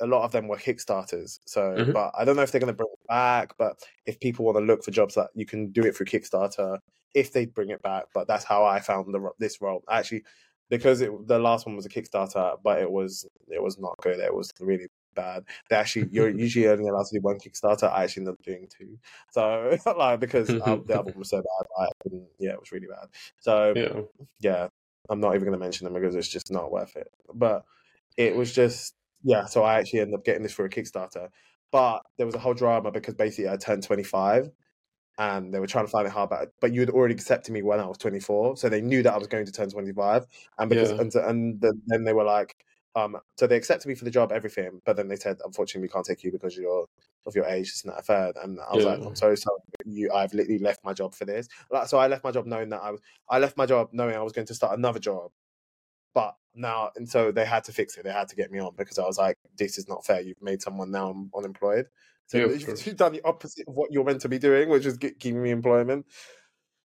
a lot of them were Kickstarters. So, Mhm. but I don't know if they're going to bring it back. But if people want to look for jobs, that you can do it through Kickstarter if they bring it back. But that's how I found the this role actually, because it, the last one was a Kickstarter, but it was it was not good. It was really bad. They actually you're usually only allowed to do one Kickstarter. I actually ended up doing two. So [laughs] like because uh, the album [laughs] was so bad, I couldn't. Yeah, it was really bad. So yeah. yeah, I'm not even going to mention them because it's just not worth it. But it was just yeah. So I actually ended up getting this for a Kickstarter, but there was a whole drama because basically I turned 25, and they were trying to find it hard. But but you had already accepted me when I was 24, so they knew that I was going to turn 25, and because Yeah. and, and then they were like. Um, so they accepted me for the job, everything, but then they said, unfortunately, we can't take you because you're of your age, It's not third. And I was like, I'm so sorry, you, I've literally left my job for this. Like, so I left my job knowing that I was, I left my job knowing I was going to start another job, but now, and so they had to fix it. They had to get me on because I was like, this is not fair. You've made someone now I'm unemployed. So Yeah, you've, you've [laughs] done the opposite of what you're meant to be doing, which is giving me employment.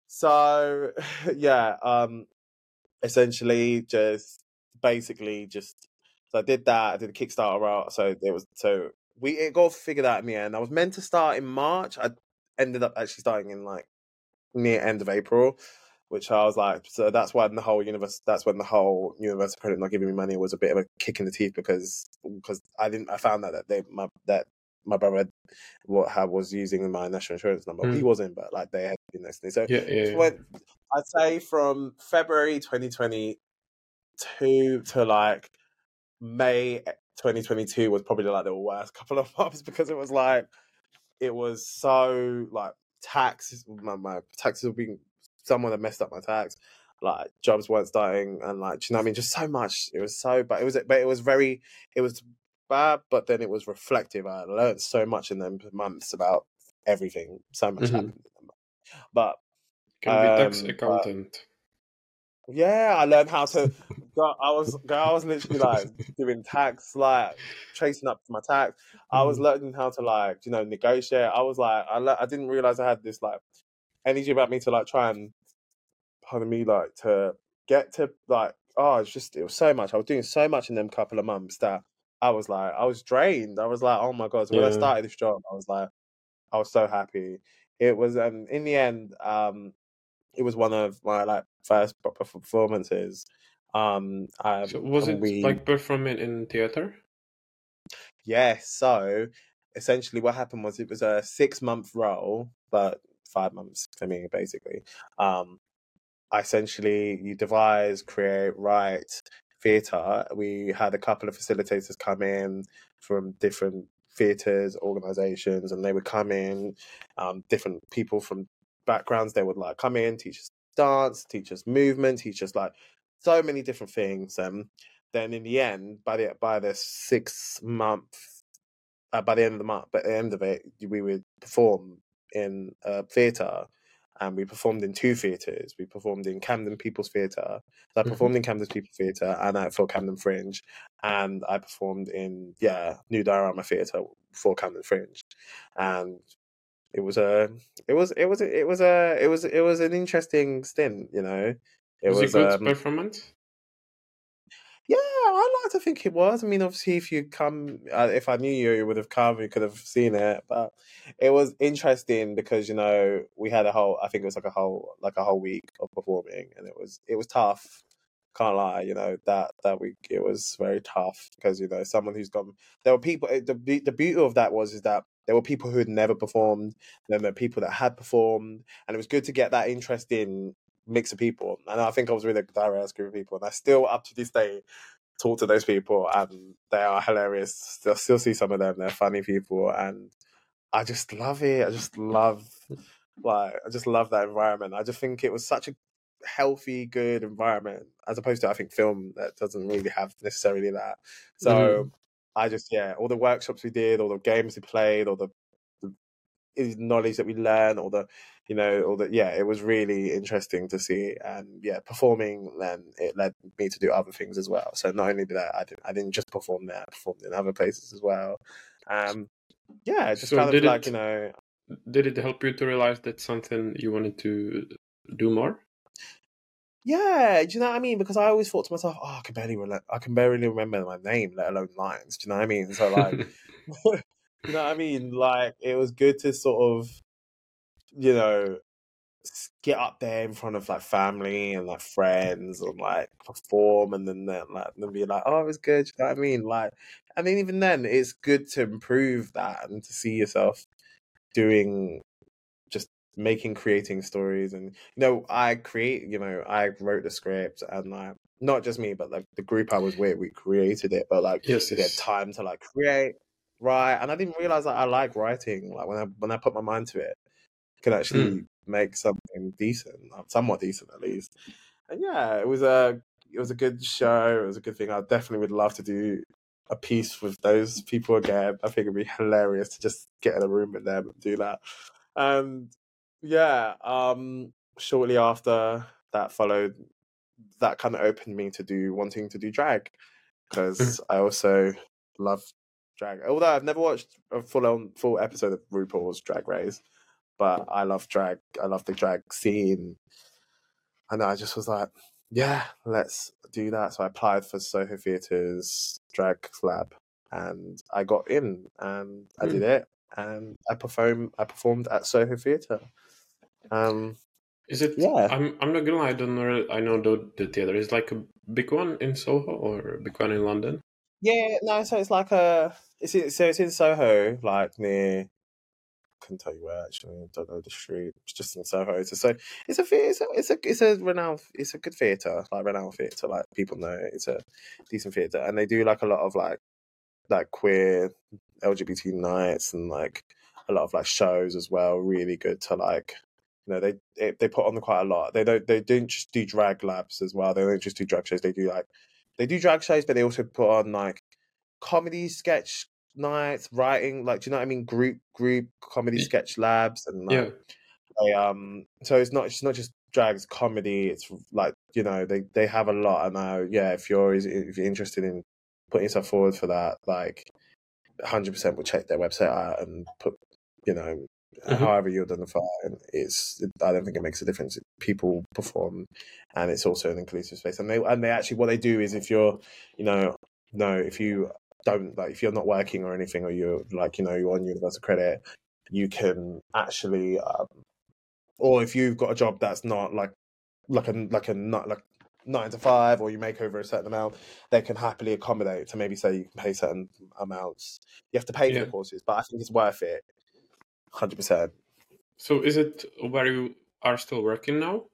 So [sighs] yeah, um, essentially just basically just so I did that. I did a Kickstarter route. So it was so we it got figured out in the end. I was meant to start in March. I ended up actually starting in like near end of April, which I was like, so that's when the whole universe. That's when the whole universal credit not giving me money was a bit of a kick in the teeth because because I didn't. I found out that they my that my brother had, what had was using my national insurance number. He Mm. wasn't, but like they had been next to me. So Yeah, yeah, yeah. went, I'd say from February 2022 to like May 2022 was probably like the worst couple of [laughs] months because it was like it was so like tax my, my taxes were being someone had messed up my tax. Like jobs weren't starting and like you know I mean? Just so much. It was so but it was but it was very it was bad but then it was reflective. I learned so much in them months about everything. So much Mhm. happened but Can be tax Um, but- accountant. Yeah, I learned how to. [laughs] I was, girl, I was literally like doing tax, like chasing up my tax. I was Mhm. learning how to like, you know, negotiate. I was like, I, le- I didn't realize I had this like energy about me to like try and, pardon me, like to get to like, oh, it's just it was so much. I was doing so much in them couple of months that I was like, I was drained. I was like, oh my god. So when I started this job, I was like, I was so happy. It was um in the end um it was one of my like first proper performances. Um, um So was it we like performing in theater? yeah. So essentially, what happened was it was a six month role, but five months for me basically. Um, I essentially you devise, create, write theatre. We had a couple of facilitators come in from different theatres, organisations, and they would come in, um, different people from backgrounds. They would like come in, teach us dance, teach us movement, teach us like so many different things. And then in the end, by the by the six month, uh, by the end of the month, by the end of it, we would perform in a theatre and we performed in two theatres. We performed in Camden People's Theatre. So I Mhm. performed in Camden People's Theatre and at for Camden Fringe, and I performed in yeah New Diorama Theatre for Camden Fringe, and it was a it was it was it was a it was it was an interesting stint, you know. It was, was it good um, performance? yeah, I like to think it was. I mean, obviously, if you come, uh, if I knew you, you would have come. You could have seen it, but it was interesting because you know we had a whole. I think it was like a whole, like a whole week of performing, and it was it was tough. Can't lie, you know that that week it was very tough because you know someone who's gone. There were people. eh, The the beauty of that was is that there were people who had never performed. Then there were people that had performed, and it was good to get that interesting mix of people. And I think I was with a diverse group of people, and I still up to this day talk to those people and they are hilarious. Still, still see some of them. They're funny people, and I just love it. I just love like I just love that environment. I just think it was such a healthy, good environment as opposed to I think film that doesn't really have necessarily that. So mm-hmm. I just yeah, all the workshops we did, all the games we played, all the, the knowledge that we learned, all the you know, all the yeah, it was really interesting to see, and yeah, performing. Then it led me to do other things as well. So not only did I, I didn't, I didn't just perform there, I performed in other places as well. Um, yeah, just So kind of like it- you know, Did it help you to realize that something you wanted to do more? Yeah, do you know what I mean? Because I always thought to myself, oh, I can barely, rela- I can barely remember my name, let alone lines. Do you know what I mean? So like, [laughs] [laughs] you know what I mean? Like it was good to sort of, you know, get up there in front of like family and like friends and like perform and then then, like then be like, oh, it was good. Do You know what I mean? Like, I mean, even then, it's good to improve that and to see yourself doing making creating stories and you know i create you know i wrote the script and like not just me but like the group i was with we created it but like yes, we had time to like create write and i didn't realize that i like writing like when i when i put my mind to it I can actually make something decent uh, somewhat decent at least. And yeah it was a it was a good show it was a good thing i definitely would love to do a piece with those people again i think it'd be hilarious to just get in a room with them and do that. And yeah um shortly after that followed that kind of opened me to do wanting to do drag because I also love drag. Although I've never watched a full on full episode of RuPaul's Drag Race, but I love drag. I love the drag scene, and I just was like, yeah, let's do that. So I applied for Soho Theatre's drag lab, and I got in, and I did it, and I performed. I performed at Soho Theatre. Um, Is it? Yeah. I'm. I'm not gonna lie. I don't know. I know the the theater is like a big one in Soho or a big one in London. Yeah, no, so it's like a it's in, so it's in Soho, like near. Couldn't tell you where actually. I don't know the street. It's just in Soho. A, so it's a it's a it's a it's a renowned it's a good theatre like renowned theatre like people know it. it's a decent theatre and they do like a lot of like like queer LGBT nights and like a lot of like shows as well. Really good to like you know they they, put on quite a lot. They don't they don't just do drag labs as well. They don't just do drag shows. They do like they do drag shows, but they also put on like comedy sketch nights, writing like do you know what I mean? Group group comedy sketch labs and like, Yeah. they um so it's not it's not just drag it's comedy it's like you know they they have a lot and uh yeah if you're if you're interested in putting yourself forward for that like 100% will check their website out and put you know Mhm. however you identify and it's i don't think it makes a difference people perform and it's also an inclusive space and they and they actually what they do is if you're you know no if you don't like if you're not working or anything or you're like you know you're on universal credit you can actually, um, or if you've got a job that's not like like a like a not like nine to five, or you make over a certain amount, they can happily accommodate to maybe say you can pay certain amounts. You have to pay Yeah. for the courses, but I think it's worth it, hundred percent. So is it where you are still working now?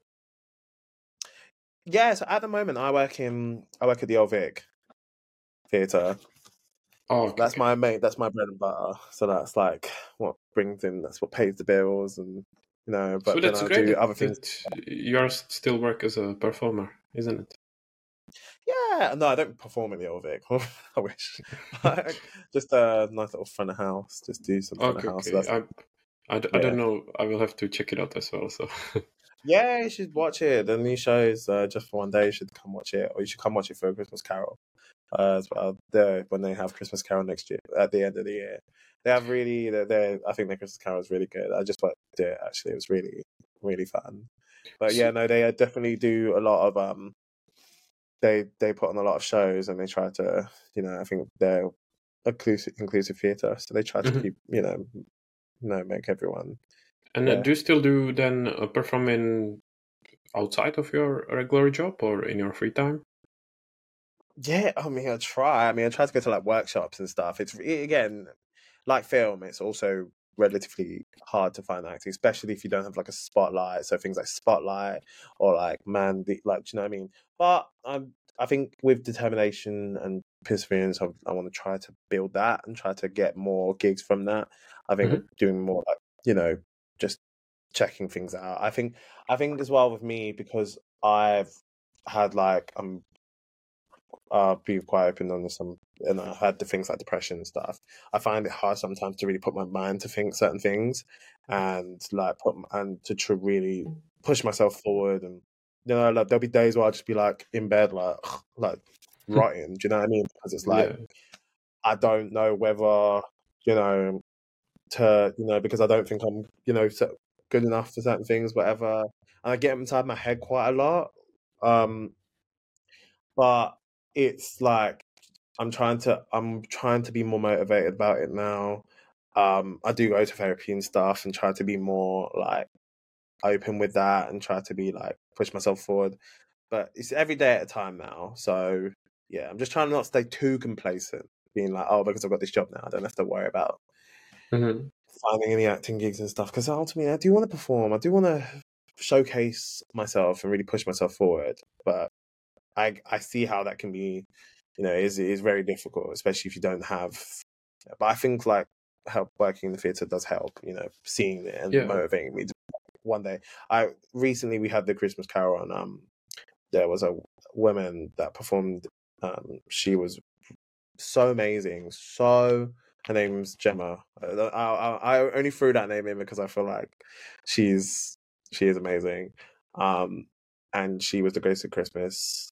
Yeah, so at the moment I work in I work at the Old Vic Theatre. Oh, okay. That's my main. That's my bread and butter. So that's like what brings in. That's what pays the bills, and you know. But so then I great. do other things. You are still work as a performer, isn't it? Yeah, no, I don't perform in the Old Vic. [laughs] I wish. [laughs] just a nice little front of house. Just do some front Okay, of house. So okay. that's, I, I, d- I Yeah. don't know. I will have to check it out as well. So [laughs] yeah, you should watch it. The new show is uh, just for one day. You should come watch it, or you should come watch it for a Christmas Carol uh, as well. There when they have Christmas Carol next year at the end of the year. They have really. They're, they're, I think the Christmas Carol is really good. I just watched it actually. It was really really fun. But yeah, no, they definitely do a lot of um. They they put on a lot of shows and they try to you know I think they're inclusive inclusive theatre so they try to Mhm. keep you know know make everyone And uh, Yeah. do you still do then uh, performing outside of your regular job or in your free time? Yeah, I mean, I try. I mean, I try to go to like workshops and stuff. It's re- again, like film. It's also relatively hard to find acting, especially if you don't have like a spotlight. So things like spotlight or like man, the, like do you know what I mean? But I'm, I think with determination and perseverance, I, I want to try to build that and try to get more gigs from that. I think doing more like you know, just checking things out. I think, I think as well with me because I've had like I'm uh, be quite open on this. Um, and I've had the things like depression and stuff. I find it hard sometimes to really put my mind to think certain things, and like put and to tr- really push myself forward. And you know, like there'll be days where I'll just be like in bed, like like writing. Do you know what I mean? Because it's like yeah. I don't know whether you know to you know because I don't think I'm you know good enough for certain things, whatever. And I get inside my head quite a lot. Um, but it's like I'm trying to I'm trying to be more motivated about it now. Um, I do go to therapy and stuff and try to be more like open with that and try to be like push myself forward. But it's every day at a time now. So yeah, I'm just trying to not stay too complacent, being like, oh, because I've got this job now, I don't have to worry about Mhm. finding any acting gigs and stuff. Because ultimately, I do want to perform. I do want to showcase myself and really push myself forward. But I I see how that can be, you know, is is very difficult, especially if you don't have. But I think like help working in the theatre does help. You know, seeing it and Yeah. motivating me. To, one day, I recently we had the Christmas Carol and um, there was a woman that performed. Um, she was so amazing, so her name's Gemma. I, I, I only threw that name in because I feel like she's she is amazing. Um, and she was the Ghost of Christmas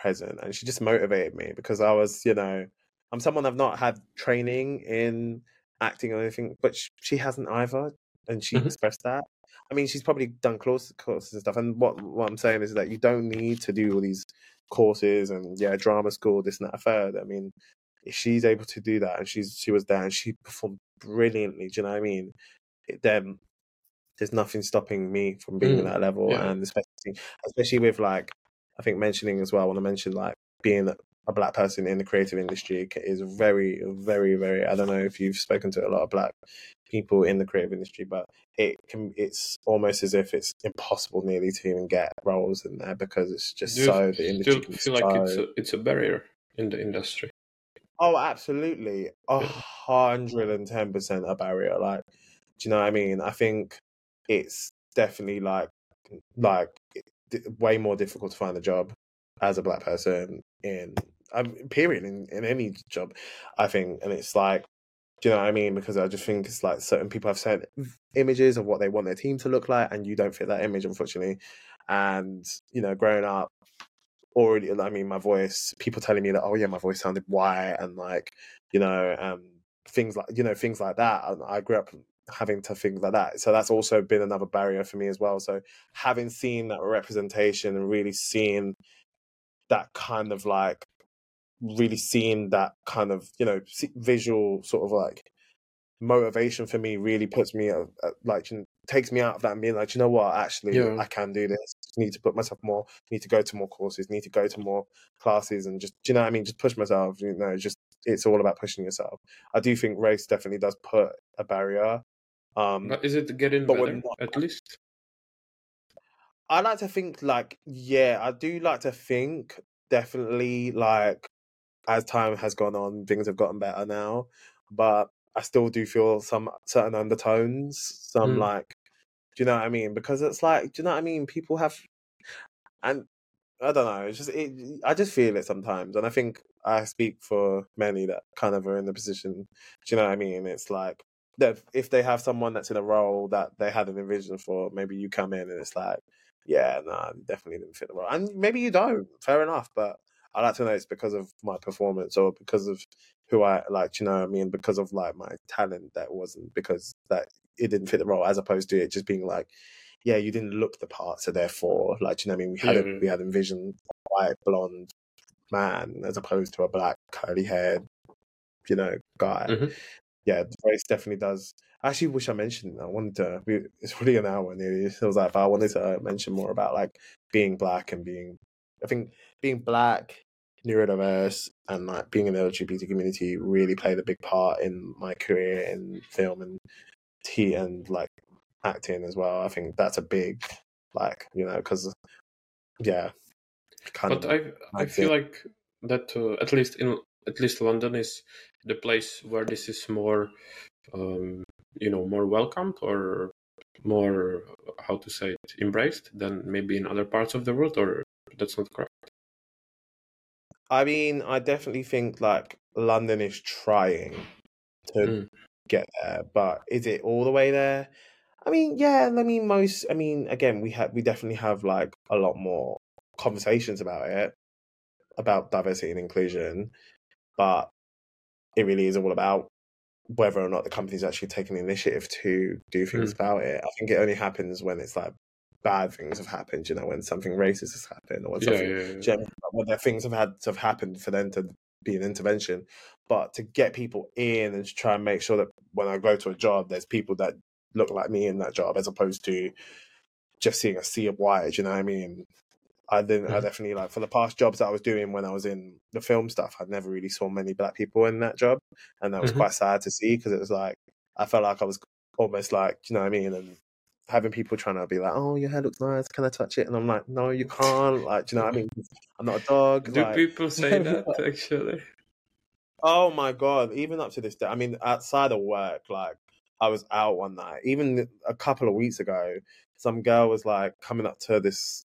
present, and she just motivated me because I was, you know, I'm someone I've not had training in acting or anything, but sh- she hasn't either, and she Mhm. expressed that. I mean, she's probably done courses, courses and stuff. And what what I'm saying is that you don't need to do all these courses and yeah, drama school, this and that, third. I mean, she's able to do that, and she's she was there and she performed brilliantly. Do you know what I mean? It, then there's nothing stopping me from being at Mm, that level, yeah. and especially especially with like I think mentioning as well. When I want to mention like being a black person in the creative industry is very, very, very. I don't know if you've spoken to a lot of black people in the creative industry, but it can. It's almost as if it's impossible nearly to even get roles in there because it's just Do you so the industry. can be feel like it's a, it's a barrier in the industry? Oh, absolutely. A hundred and ten percent a barrier. Like, do you know what I mean? I think it's definitely like, like way more difficult to find a job as a black person in, um, period, in, in any job, I think. And it's like, do you know what I mean? Because I just think it's like certain people have certain images of what they want their team to look like, and you don't fit that image, unfortunately. And, you know, growing up, already i mean my voice people telling me that oh yeah my voice sounded white and like you know um things like you know things like that and i grew up having to think like that so that's also been another barrier for me as well so having seen that representation and really seeing that kind of like really seeing that kind of you know visual sort of like motivation for me really puts me uh, uh, like you know, takes me out of that and being like, you know what, actually, Yeah. I can do this. Need to put myself more. Need to go to more courses. Need to go to more classes and just, do you know what I mean? Just push myself. You know, just it's all about pushing yourself. I do think race definitely does put a barrier. Um, But is it getting But better not- at least? I like to think like yeah, I do like to think definitely like as time has gone on, things have gotten better now, but I still do feel some certain undertones, some Mm. like do you know what I mean? Because it's like do you know what I mean? People have and I don't know, it's just it, I just feel it sometimes and I think I speak for many that kind of are in the position, do you know what I mean? It's like that if they have someone that's in a role that they had an envision for, maybe you come in and it's like yeah, no, nah, definitely didn't fit the role. And maybe you don't, fair enough, but I like to know it's because of my performance or because of who I like, you know what I mean, because of like my talent that wasn't because that it didn't fit the role, as opposed to it just being like, yeah, you didn't look the part, so therefore, like, you know what I mean, we had Yeah. a, we had envisioned a white blonde man as opposed to a black curly haired, you know, guy. Mhm. Yeah, the race definitely does. I actually wish I mentioned. I wanted to. We, it's really an hour nearly. It was like, but I wanted to mention more about like being black and being. I think being black, neurodiverse, and like being in the LGBT community really played a big part in my career in film and t and like acting as well. I think that's a big, like you know, because yeah, kind But of. I I feel like that uh, at least in at least London is the place where this is more, um, you know, more welcomed or more how to say it embraced than maybe in other parts of the world. Or that's not correct. I mean, I definitely think like London is trying to Mm. Get there, but is it all the way there? I mean, yeah. I mean, most. I mean, again, we have we definitely have like a lot more conversations about it, about diversity and inclusion, but it really is all about whether or not the company's actually taking the initiative to do things hmm. about it. I think it only happens when it's like bad things have happened. You know, when something racist has happened or when Yeah, something yeah, yeah. there things have had to have happened for them to be an intervention. But to get people in and to try and make sure that when I go to a job, there's people that look like me in that job, as opposed to just seeing a sea of white. You know what I mean? I didn't. I Mhm. definitely like for the past jobs that I was doing when I was in the film stuff. I never really saw many black people in that job, and that was Mhm. quite sad to see because it was like I felt like I was almost like you know what I mean, and having people trying to be like, "Oh, your hair looks nice. Can I touch it?" And I'm like, "No, you can't." Like, do you know what I mean? I'm not a dog. Do like- people [laughs] say that [laughs] actually? Oh my god! Even up to this day, I mean, outside of work, like I was out one night. Even a couple of weeks ago, some girl was like coming up to this,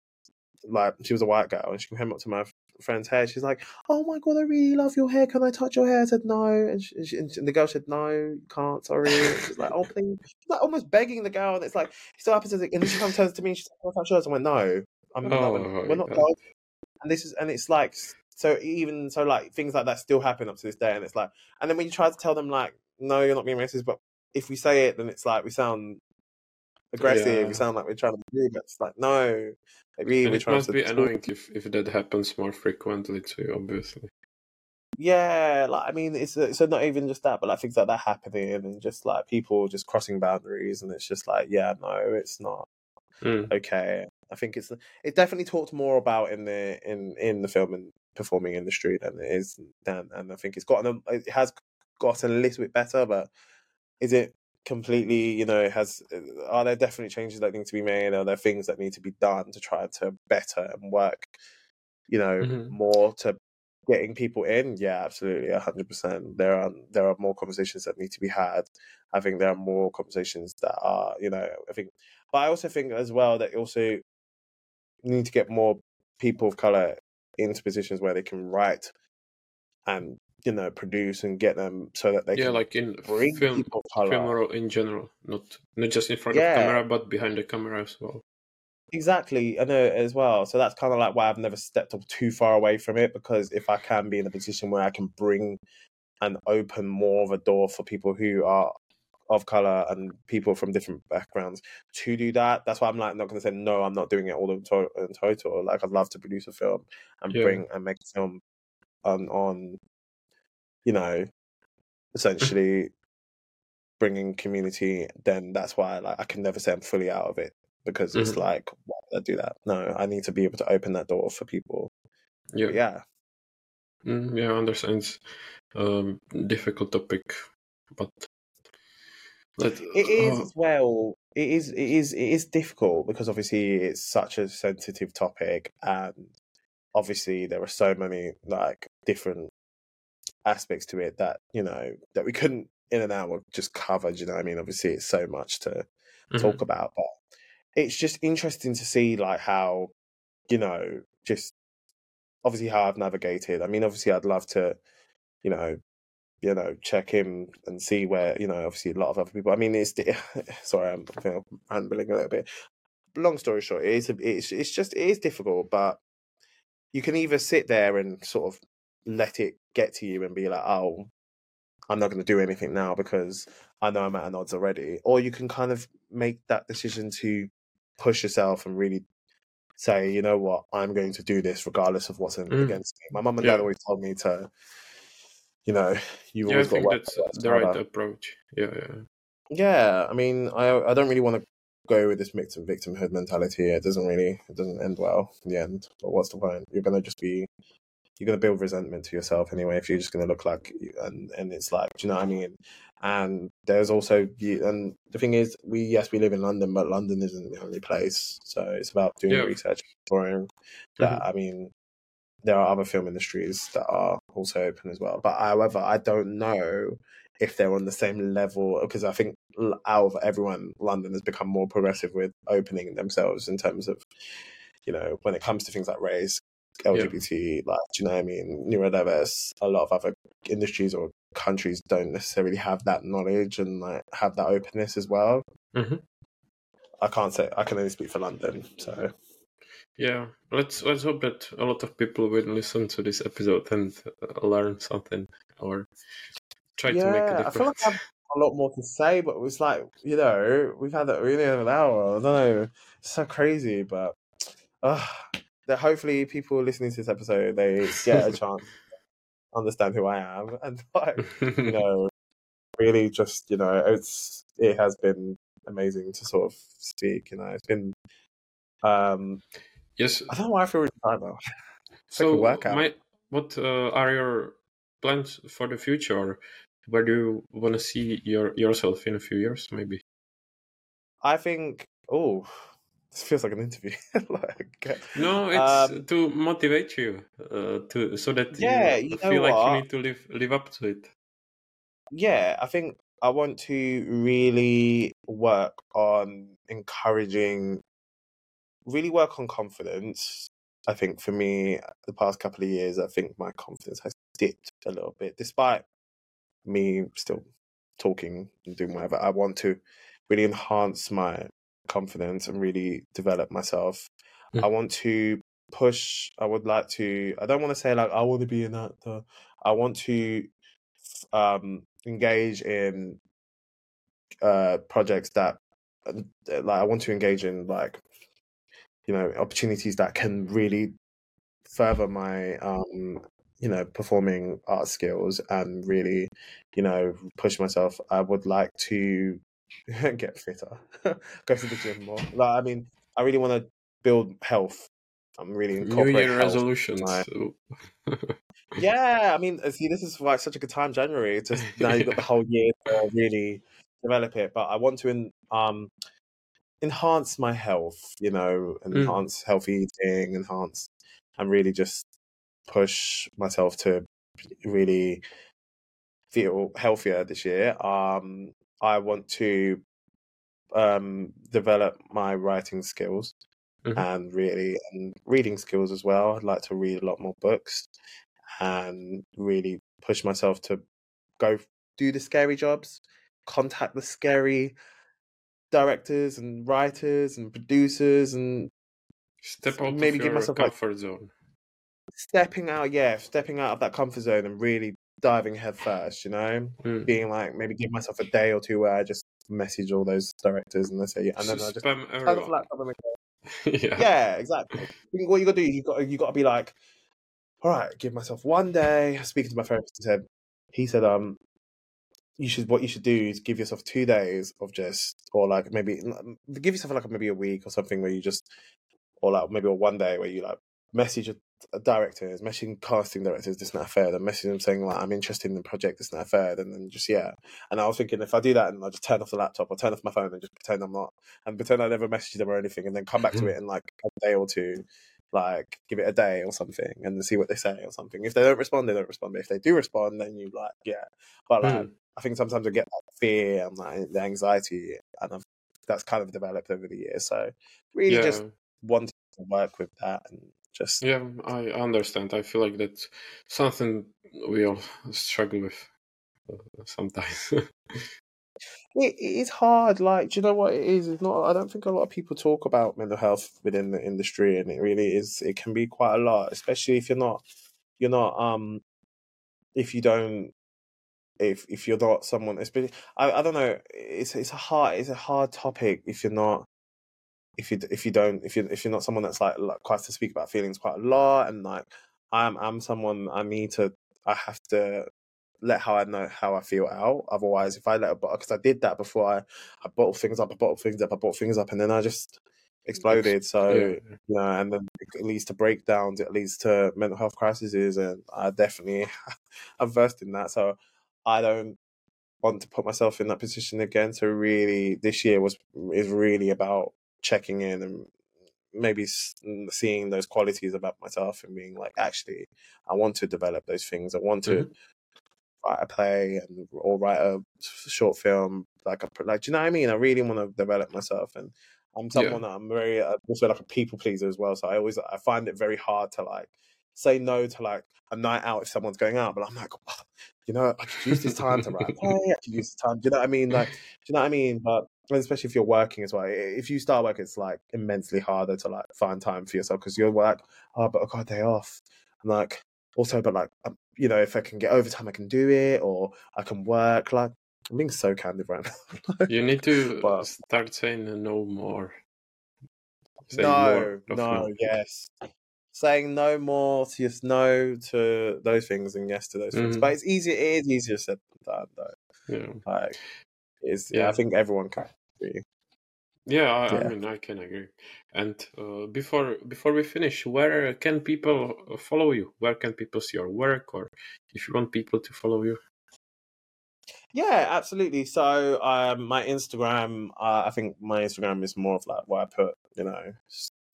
like she was a white girl, and she came up to my friend's hair. She's like, "Oh my god, I really love your hair. Can I touch your hair?" I said no, and, she, and, she, and the girl said, "No, you can't. Sorry." She's like, "Oh please," she's like almost begging the girl, and it's like it still happens. And then she comes turns to me, and she's like, "Can I touch yours?" I went, "No, I'm not. Oh, we're, we're not God. And this is, and it's like so even so like things like that still happen up to this day and it's like and then when you try to tell them like no you're not being racist but if we say it then it's like we sound aggressive Yeah. we sound like we're trying to be rude but it's like no maybe And we're it must to be talk- annoying if, if that happens more frequently too. Obviously. yeah like i mean it's so not even just that but like things like that happening and just like people just crossing boundaries and it's just like yeah no it's not Mm. okay. I think it's it definitely talked more about in the in in the film and performing industry than it is than and I think it's gotten it has gotten a little bit better, but is it completely you know it has are there definitely changes that need to be made? Are there things that need to be done to try to better and work you know Mhm. more to getting people in? Yeah, absolutely, hundred percent. There are there are more conversations that need to be had. I think there are more conversations that are you know I think but I also think as well that you also need to get more people of color into positions where they can write and you know produce and get them so that they yeah, can like in bring film, film or in general, not not just in front Yeah. of camera, but behind the camera as well. Exactly, I know as well. So that's kind of like why I've never stepped up too far away from it because if I can be in a position where I can bring and open more of a door for people who are of color and people from different backgrounds to do that, that's why I'm like not going to say no. I'm not doing it all in, to- in total. Like I'd love to produce a film and Yeah. bring and make a film on on you know [laughs] essentially bringing community, then that's why like I can never say I'm fully out of it because it's Mhm. like why did I do that? No, I need to be able to open that door for people. Yeah, But yeah, Mm, yeah, I understand. It's um, difficult topic, but it is uh, as well. It is. It is. It is difficult because obviously it's such a sensitive topic, and obviously there are so many like different aspects to it that you know that we couldn't in an hour just cover. do You know, what I mean, obviously it's so much to mhm. talk about, but it's just interesting to see like how you know just obviously how I've navigated. I mean, obviously I'd love to, you know, you know, check him and see where you know, obviously a lot of other people. I mean, it's [laughs] sorry, I'm I rambling a little bit. Long story short, it is it's it's just it is difficult, but you can either sit there and sort of let it get to you and be like, oh, I'm not going to do anything now because I know I'm at an odds already, or you can kind of make that decision to push yourself and really say, you know what, I'm going to do this regardless of what's Mm. against me. My mum and Yeah. dad always told me to, you know, [laughs] you yeah, I always got think that's the right approach. Yeah, yeah. Yeah, I mean, I I don't really want to go with this victim victimhood mentality. It doesn't really it doesn't end well in the end. But what's the point? You're gonna just be you're gonna build resentment to yourself anyway if you're just gonna look like and and it's like, do you know what I mean? And there's also you and the thing is, we yes we live in London, but London isn't the only place. So it's about doing Yeah. research, exploring that. Mm-hmm. I mean, there are other film industries that are also open as well. But however, I don't know if they're on the same level because I think out of everyone, London has become more progressive with opening themselves in terms of, you know, when it comes to things like race, LGBT, like, do you know what I mean, neurodiverse. A lot of other industries or countries don't necessarily have that knowledge and like have that openness as well. Mhm. I can't say I can only speak for London, so Yeah, let's let's hope that a lot of people will listen to this episode and uh, learn something or try to make a Yeah, I feel like difference. I have a lot more to say, but it's like you know we've had that really an hour. I don't know, it's so crazy, but uh, that hopefully people listening to this episode they get a [laughs] chance to understand who I am [laughs] and like you know really just you know it's it has been amazing to sort of speak. You know, it's been um yes. I don't know why I feel really tired now. [laughs] It's like a So, workout. my what uh, are your plans for the future? Where do you want to see your yourself in a few years, maybe? I think oh this feels like an interview. [laughs] like No, it's Um, to motivate you, uh, to so that Yeah, you you know feel like you need to live live up to it. yeah, I think I want to really work on encouraging, really work on confidence. I think for me, the past couple of years, I think my confidence has dipped a little bit, despite me still talking and doing whatever. I want to really enhance my confidence and really develop myself. Mm. I want to push, I would like to, I don't want to say like, I want to be an actor. I want to um, engage in uh, projects that, uh, like, I want to engage in like, you know, opportunities that can really further my, um, you know, performing art skills and really, you know, push myself. I would like to [laughs] get fitter, [laughs] go to the gym more. Like, I mean, I really want to build health. I'm really New Year health resolutions. my- so- [laughs] yeah, I mean, uh, see, this is like such a good time, January. Just now you've got the whole year to really develop it. But I want to en- um enhance my health, you know, Mm. enhance healthy eating, enhance and really just push myself to really feel healthier this year. Um, I want to um develop my writing skills Mhm. and really and reading skills as well. I'd like to read a lot more books and really push myself to go do the scary jobs, contact the scary directors and writers and producers and Step out maybe of give myself, like- comfort zone. stepping out, yeah, stepping out of that comfort zone and really diving head first, you know? Mm. Being like maybe give myself a day or two where I just message all those directors and they say and then I just turn off the laptop and [laughs] yeah. yeah, exactly. What you got to do, you got you got to be like, all right, give myself one day. Speaking to my therapist, he said, he said, um, you should what you should do is give yourself two days of just or like maybe give yourself like maybe a week or something where you just or like maybe a one day where you like message a, a directors, messaging casting directors, this not fair. Then messaging them saying like I'm interested in the project, this not fair. And then just yeah. And I was thinking if I do that and I just turn off the laptop or turn off my phone and just pretend I'm not and pretend I never messaged them or anything, and then come back to it in like a day or two, like give it a day or something and see what they say or something. If they don't respond, they don't respond. But if they do respond, then you like yeah. But like mm. I think sometimes I get that fear and like the anxiety, and I've, that's kind of developed over the years. So really, yeah. just wanting to work with that and just yeah, I understand. I feel like that's something we all struggle with uh, sometimes. [laughs] it is hard. Like, do you know what it is? It's not. I don't think a lot of people talk about mental health within the industry, and it really is. It can be quite a lot, especially if you're not. You're not. Um, if you don't. If if you're not someone, especially I, I don't know. It's it's a hard it's a hard topic if you're not if you if you don't if you if you're not someone that's like like quite to speak about feelings quite a lot and like I'm I'm someone I need to I have to let how I know how I feel out. Otherwise, if I let it, because I did that before, I I bottled things up, I bottled things up, I bottled things up, and then I just exploded. So yeah. you know, and then it leads to breakdowns, it leads to mental health crises, and I definitely [laughs] I'm versed in that. So I don't want to put myself in that position again. So really, this year was is really about checking in and maybe seeing those qualities about myself and being like, actually, I want to develop those things. I want to mm-hmm. write a play and or write a short film. Like, a, like, do you know what I mean? I really want to develop myself, and I'm someone yeah. that I'm very uh, also like a people pleaser as well. So I always I find it very hard to like say no to like a night out if someone's going out, but I'm like, you know, I could use this time to write a play. I could use this time. Do you know what I mean? Like, do you know what I mean? But especially if you're working as well. If you start work, it's like immensely harder to like find time for yourself because you're like, oh, but I got a day off. And like, also, but like, um, you know, if I can get overtime, I can do it, or I can work. Like, I'm being so candid right now. [laughs] you need to but, start saying no more. Say no, more, no, yes. Saying no more to yes, no to those things and yes to those mm-hmm. things. But it's easier. It is easier said than done, though. Yeah. Like, it's, yeah. I think everyone can agree. Yeah, I, yeah. I mean, I can agree. And uh, before before we finish, where can people follow you? Where can people see your work, or if you want people to follow you? Yeah, absolutely. So, um, my Instagram, uh, I think my Instagram is more of like where I put, you know,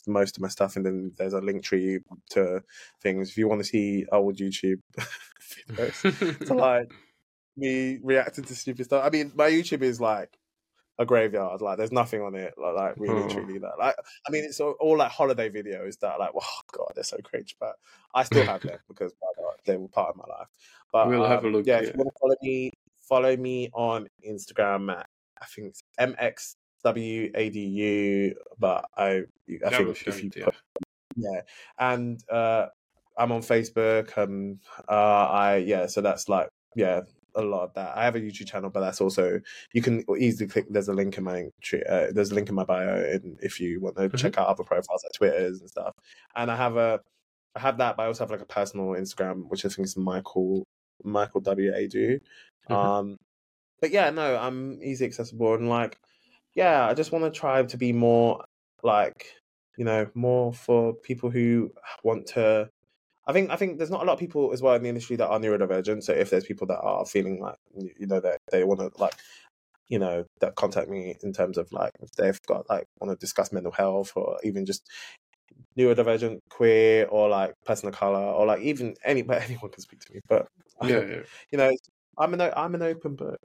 most of my stuff, and then there's a Linktree to things. If you want to see old YouTube [laughs] videos, to [laughs] like me reacting to stupid stuff. I mean, my YouTube is like a graveyard. Like, there's nothing on it. Like, like really, oh. truly, that. Like, I mean, it's all, all, like holiday videos that, like, [laughs] oh god, they're so cringe. But I still have them because they were part of my life. But we'll um, have a um, look. Yeah, if you want to follow me, follow me on Instagram. At, I think it's mxwadu. But I, I think if you, put, yeah. yeah, and uh, I'm on Facebook. Um, uh, I yeah, so that's like yeah, a lot of that. I have a YouTube channel, but that's also you can easily click. There's a link in my uh, there's a link in my bio, and if you want to mm-hmm. check out other profiles like Twitters and stuff. And I have a I have that, but I also have like a personal Instagram, which I think is Michael Michael W A do. Mm-hmm. Um, but yeah, no, I'm easy accessible and like yeah, I just want to try to be more like you know more for people who want to I think I think there's not a lot of people as well in the industry that are neurodivergent. So if there's people that are feeling like you know that they, they want to like you know that contact me in terms of like if they've got like want to discuss mental health or even just neurodivergent, queer, or like person of color, or like even any [laughs] but anyone can speak to me. But [laughs] yeah, yeah. you know, I'm an I'm an open book.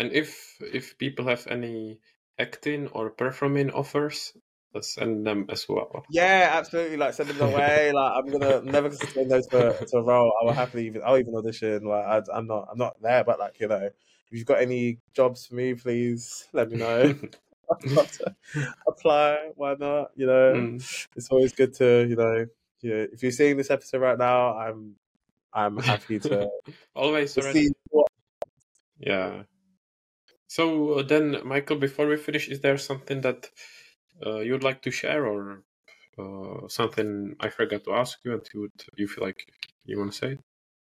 And if if people have any acting or performing offers, send them as well. Yeah, absolutely. Like send them away. [laughs] like I'm gonna never send those to, to a role. I will happily even I'll even audition. Like I, am not I'm not there, but like you know, if you've got any jobs for me, please let me know. [laughs] [laughs] apply. Why not? You know, mm. it's always good to you know. Yeah, if you're seeing this episode right now, I'm I'm happy to always to see what... Yeah. So uh, then, Michael, before we finish, is there something that uh, you'd like to share or uh, something I forgot to ask you and you would you feel like you want to say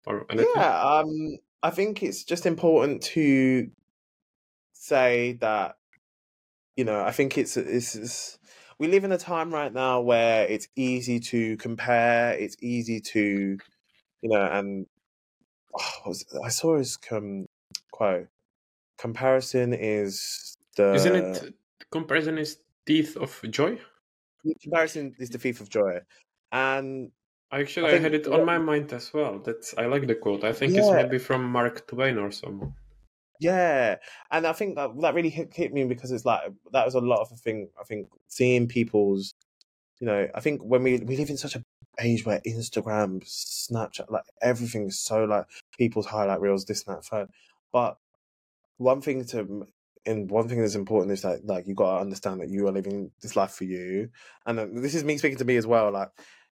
or anything? Yeah, um, I think it's just important to say that you know I think it's it's, it's we live in a time right now where it's easy to compare. It's easy to you know and oh, I saw his um, quote comparison is the isn't it comparison is teeth of joy? Comparison is the thief of joy. And actually i, I had it on my mind as well that's i like the quote. I think yeah. it's maybe from mark twain or someone. Yeah and i think that, that really hit, hit me because it's like that was a lot of the thing i think seeing people's you know i think when we we live in such a age where instagram snapchat like everything is so like people's highlight reels this and that phone but one thing to and one thing that's important is that like you got to understand that you are living this life for you. And uh, this is me speaking to me as well like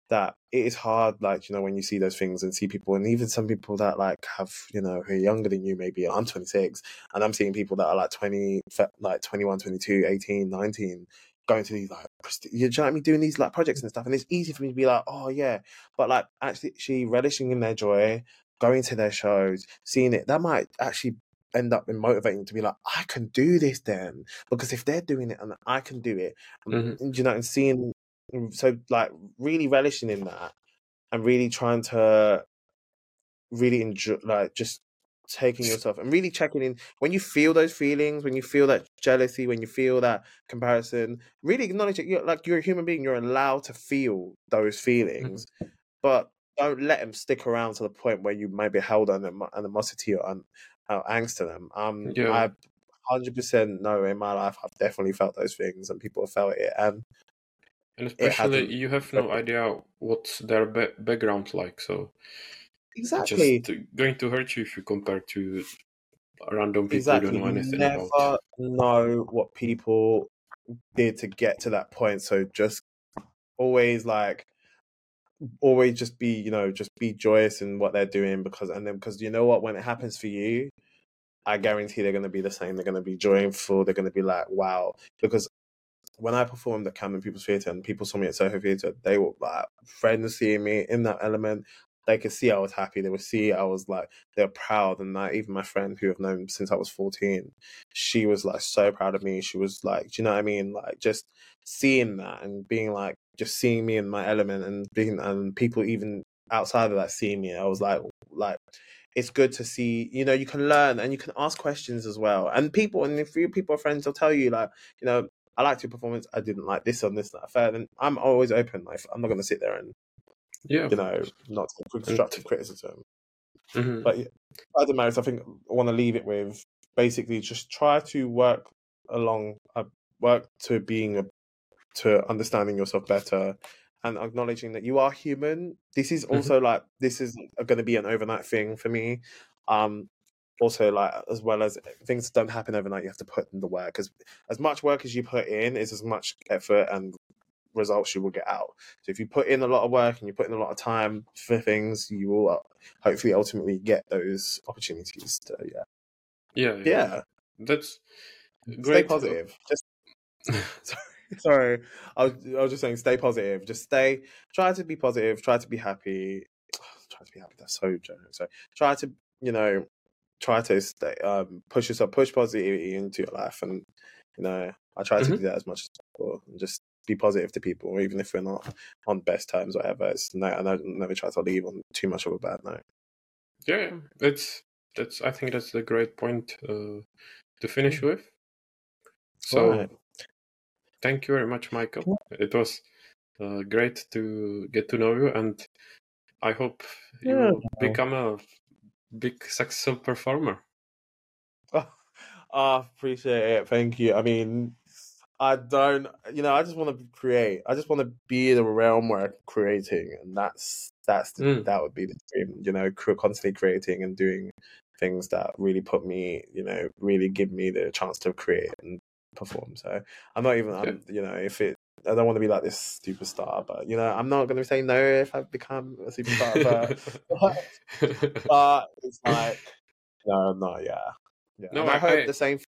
that it is hard like you know when you see those things and see people and even some people that like have you know who are younger than you maybe i'm 26 and i'm seeing people that are like 20 like 21 22 18 19 going to these like you know what I mean? Doing these like projects and stuff and it's easy for me to be like oh yeah but like actually she relishing in their joy going to their shows seeing it that might actually end up in motivating to be like, I can do this then because if they're doing it and I can do it, mm-hmm. you know, and seeing mm, so like really relishing in that and really trying to really enjoy like just taking yourself and really checking in when you feel those feelings when you feel that jealousy when you feel that comparison really acknowledge it you're like you're a human being you're allowed to feel those mm-hmm. feelings mm-hmm. but don't let them stick around to the point where you may be held under animosity or uh, angst to them. Um, yeah. I hundred percent know in my life I've definitely felt those things, and people have felt it, and and especially you have no idea what's their ba- background like, so exactly just going to hurt you if you compare to random people exactly. don't know anything Never about. know what people did to get to that point, so just always like always just be you know just be joyous in what they're doing because and then because you know what when it happens for you i guarantee they're going to be the same they're going to be joyful they're going to be like wow because when i performed at camden people's theatre and people saw me at soho theatre they were like friends seeing me in that element they could see I was happy. They would see I was like they're proud, and like even my friend who I've known since I was fourteen, she was like so proud of me. She was like, do you know what I mean? Like just seeing that and being like just seeing me in my element and being and people even outside of that seeing me, I was like like it's good to see you know you can learn and you can ask questions as well and people and if you people are friends they'll tell you like you know I liked your performance I didn't like this on this that fair and I'm always open like I'm not going to sit there and yeah, you know, not constructive criticism. Mm-hmm. But yeah, other merits, I think I want to leave it with basically just try to work along, uh, work to being a, to understanding yourself better and acknowledging that you are human. This is mm-hmm. also mm-hmm. like this is going to be an overnight thing for me. Um, also like as well as things don't happen overnight you have to put in the work because as much work as you put in is as much effort and results you will get out. So if you put in a lot of work and you put in a lot of time for things, you will uh, hopefully ultimately get those opportunities. To, yeah. Yeah. Yeah. yeah. That's great. Stay positive. Just [laughs] [laughs] [laughs] sorry. I was, I was just saying, stay positive. Just stay. Try to be positive. Try to be happy. [sighs] try to be happy. That's so generous. So try to, you know, try to stay, um, push yourself, push positivity into your life, and you know, I try to mm-hmm. do that as much as possible, and just be positive to people, even if we're not on best terms, whatever. It's no, I never try to leave on too much of a bad note. Yeah, that's that's. I think that's a great point uh, to finish mm. with. So, right. Thank you very much, Michael. It was uh, great to get to know you, and I hope you yeah. become a big successful performer. Oh, [laughs] I appreciate it. Thank you. I mean, I don't, you know, I just want to create. I just want to be in a realm where I'm creating, and that's that's the, mm. that would be the dream. You know, constantly creating and doing things that really put me, you know, really give me the chance to create and perform. So I'm not even. I'm, you know, if it, I don't want to be like this superstar, but you know, I'm not going to say no if I become a superstar. but, [laughs] but it's like, no, no, yeah, yeah. No, I, I hope the same.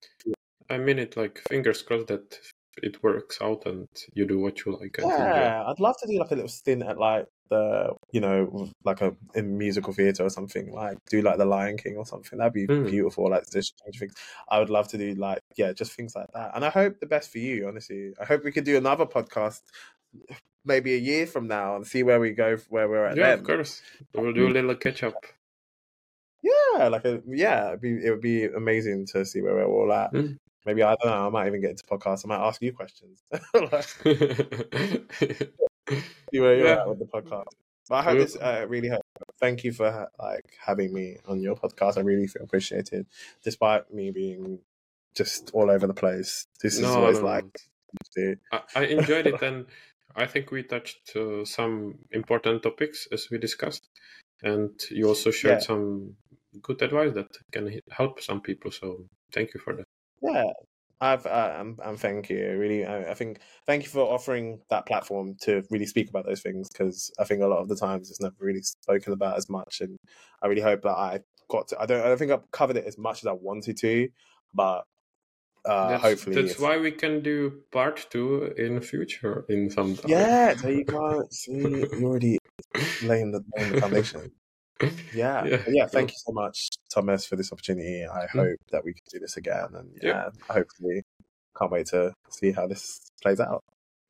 I mean it like fingers crossed that it works out and you do what you like. Yeah, I'd love to do like a little stint at like the you know like a in musical theater or something like do like the Lion King or something. That'd be mm. beautiful. Like just things. I would love to do like yeah, just things like that. And I hope the best for you. Honestly, I hope we could do another podcast maybe a year from now and see where we go where we're at. Yeah, then. of course. We'll do a little catch up. Yeah, like a yeah, it'd be it would be amazing to see where we're all at. Mm. Maybe I don't know. I might even get into podcasts. I might ask you questions. [laughs] [laughs] see where you're yeah. at with the podcast. But I hope this uh, really helped. Thank you for like having me on your podcast. I really feel appreciated, despite me being just all over the place. This is no, always no, like. [laughs] I, I enjoyed it, and I think we touched uh, some important topics as we discussed, and you also shared yeah. some good advice that can help some people. So thank you for that. Yeah, I've uh, um, and thank you. Really, I, I, think thank you for offering that platform to really speak about those things because I think a lot of the times it's never really spoken about as much, and I really hope that I got to. I don't. I don't think I've covered it as much as I wanted to, but uh, that's, hopefully that's why we can do part two in the future in some time. Yeah, there you [laughs] go. See, you already laying the, laying the foundation. Yeah. yeah. yeah, Thank you so much, Thomas, for this opportunity. I mm-hmm. hope that we can do this again, and yeah, hopefully, can't wait to see how this plays out.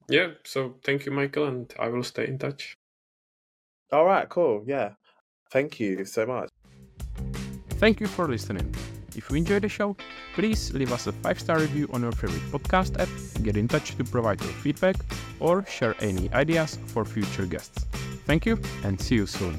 Yeah. So thank you, Michael, and I will stay in touch. All right. Cool. Yeah. Thank you so much. Thank you for listening. If you enjoyed the show, please leave us a 5 star review on your favorite podcast app, get in touch to provide your feedback, or share any ideas for future guests. Thank you and see you soon.